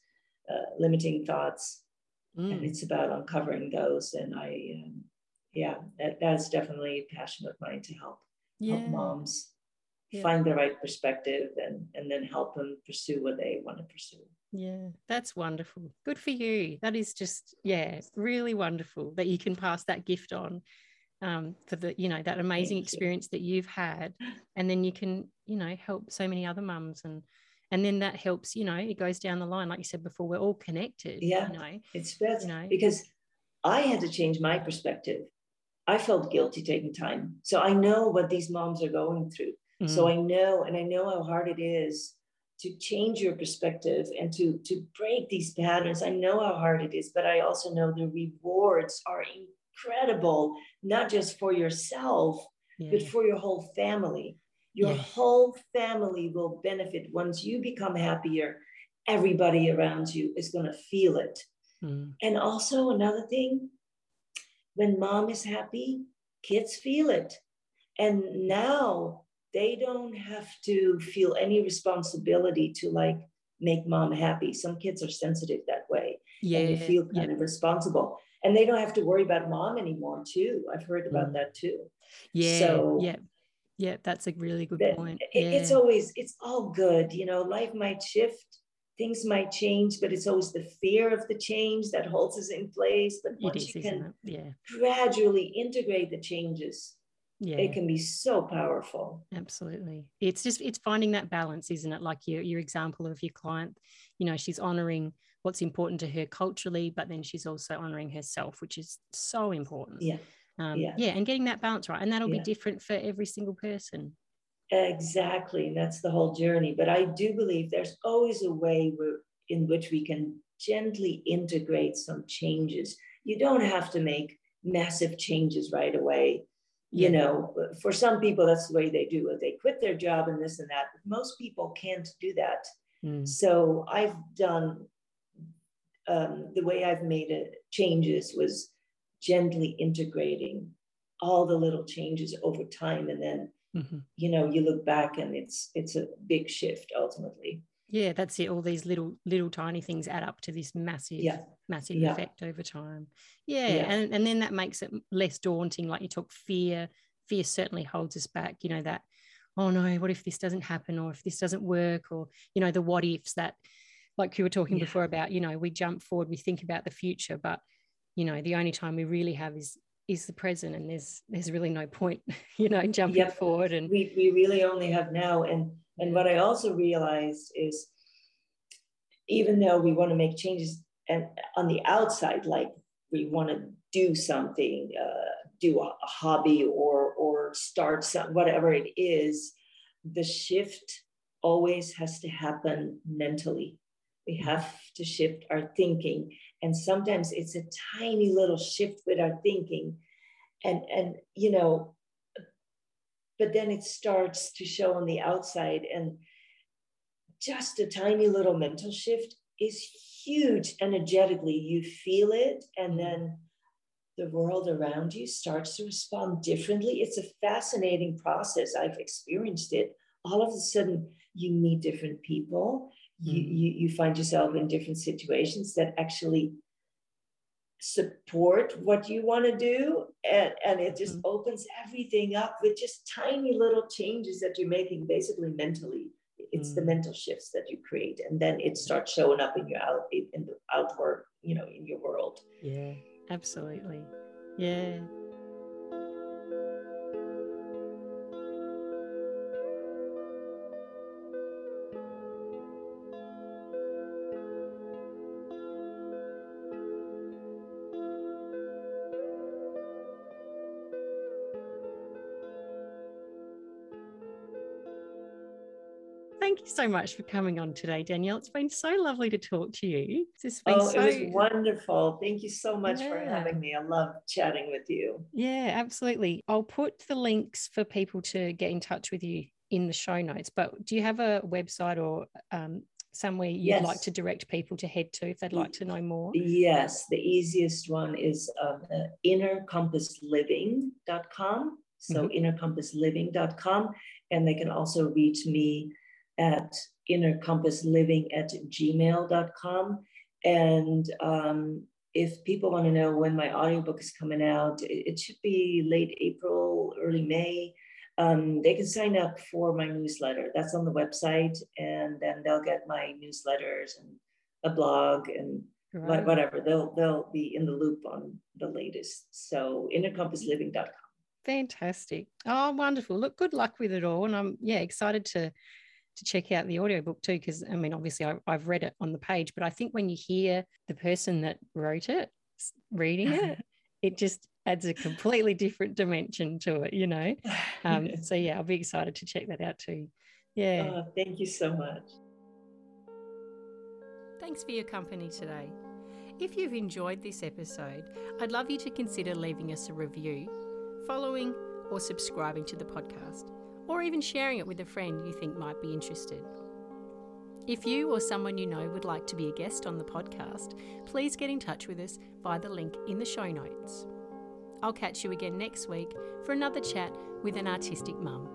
uh, limiting thoughts mm. and it's about uncovering those. And I, um, yeah, that, that's definitely a passion of mine to help yeah. help moms yeah. find the right perspective and and then help them pursue what they want to pursue. Yeah, that's wonderful. Good for you. That is just yeah, really wonderful that you can pass that gift on um, for the you know that amazing Thank experience you. that you've had, and then you can you know help so many other mums and and then that helps you know it goes down the line like you said before we're all connected yeah you know it's best you know. because i had to change my perspective. I felt guilty taking time. So i know what these moms are going through. Mm. so i know and i know how hard it is to change your perspective and to to break these patterns. I know how hard it is but i also know the rewards are incredible not just for yourself yeah. but for your whole family your yeah. whole family will benefit once you become happier. Everybody around you is going to feel it. Mm. And also, another thing, when mom is happy, kids feel it. And now they don't have to feel any responsibility to like make mom happy. Some kids are sensitive that way. Yeah. And they feel kind yeah. of responsible. And they don't have to worry about mom anymore, too. I've heard about mm. that too. Yeah. So yeah yeah that's a really good point. yeah. it's always it's all good you know life might shift things might change but it's always the fear of the change that holds us in place but once is, you can yeah. gradually integrate the changes yeah. it can be so powerful. Absolutely. It's just it's finding that balance isn't it? Like your, your example of your client you know she's honoring what's important to her culturally but then she's also honoring herself which is so important. Yeah um, yeah. yeah and getting that balance right and that'll yeah. be different for every single person exactly that's the whole journey but i do believe there's always a way in which we can gently integrate some changes you don't have to make massive changes right away you know for some people that's the way they do it they quit their job and this and that most people can't do that Mm. so i've done um, the way i've made it changes was gently integrating all the little changes over time and then Mhm. you know you look back and it's it's a big shift ultimately Yeah, that's it. All these little little tiny things add up to this massive yeah massive Yeah. effect over time. Yeah, Yeah. And, and then that makes it less daunting. Like you talk fear, fear certainly holds us back. You know, that, oh no, what if this doesn't happen or if this doesn't work or, you know, the what ifs that, like you were talking Yeah. before about, you know, we jump forward, we think about the future, but, you know, the only time we really have is is the present and there's there's really no point you know jumping Yep. forward and we, we really only have now and and what i also realized is even though we want to make changes and on the outside like we want to do something uh, do a, a hobby or or start some whatever it is the shift always has to happen mentally we have to shift our thinking and sometimes it's a tiny little shift with our thinking and and you know but then it starts to show on the outside and just a tiny little mental shift is huge energetically. You feel it and mm-hmm. then the world around you starts to respond differently. It's a fascinating process. I've experienced it. All of a sudden you meet different people you, Mm. you, you find yourself in different situations that actually support what you want to do and, and it just Mhm. opens everything up with just tiny little changes that you're making basically mentally it's the Mm. mental shifts that you create and then it starts showing up in your out in the outward you know in your world yeah absolutely yeah Thank you so much for coming on today, Danielle. It's been so lovely to talk to you. It's been oh so it was wonderful thank you so much for having me i love chatting with you Yeah, absolutely. I'll put the links for people to get in touch with you in the show notes. But do you have a website or um, somewhere you'd like to direct people to head to if they'd like to know more? Yes, the easiest one is um, uh, innercompassliving.com. So innercompassliving.com. And they can also reach me at innercompassliving at gmail.com. And um, if people want to know when my audiobook is coming out, it, it should be late April, early May. Um, they can sign up for my newsletter. That's on the website, and then they'll get my newsletters and a blog and Great. whatever. They'll they'll be in the loop on the latest. So innercompassliving.com. Fantastic. Oh, wonderful. Look, good luck with it all. And I'm yeah, excited to to check out the audiobook too, because I mean, obviously I, I've read it on the page, but I think when you hear the person that wrote it reading it, it just adds a completely different dimension to it, you know. Um, so yeah, I'll be excited to check that out too. Yeah. Oh, thank you so much. Thanks for your company today. If you've enjoyed this episode, I'd love you to consider leaving us a review, following or subscribing to the podcast, or even sharing it with a friend you think might be interested. If you or someone you know would like to be a guest on the podcast, please get in touch with us via the link in the show notes. I'll catch you again next week for another chat with an artistic mum.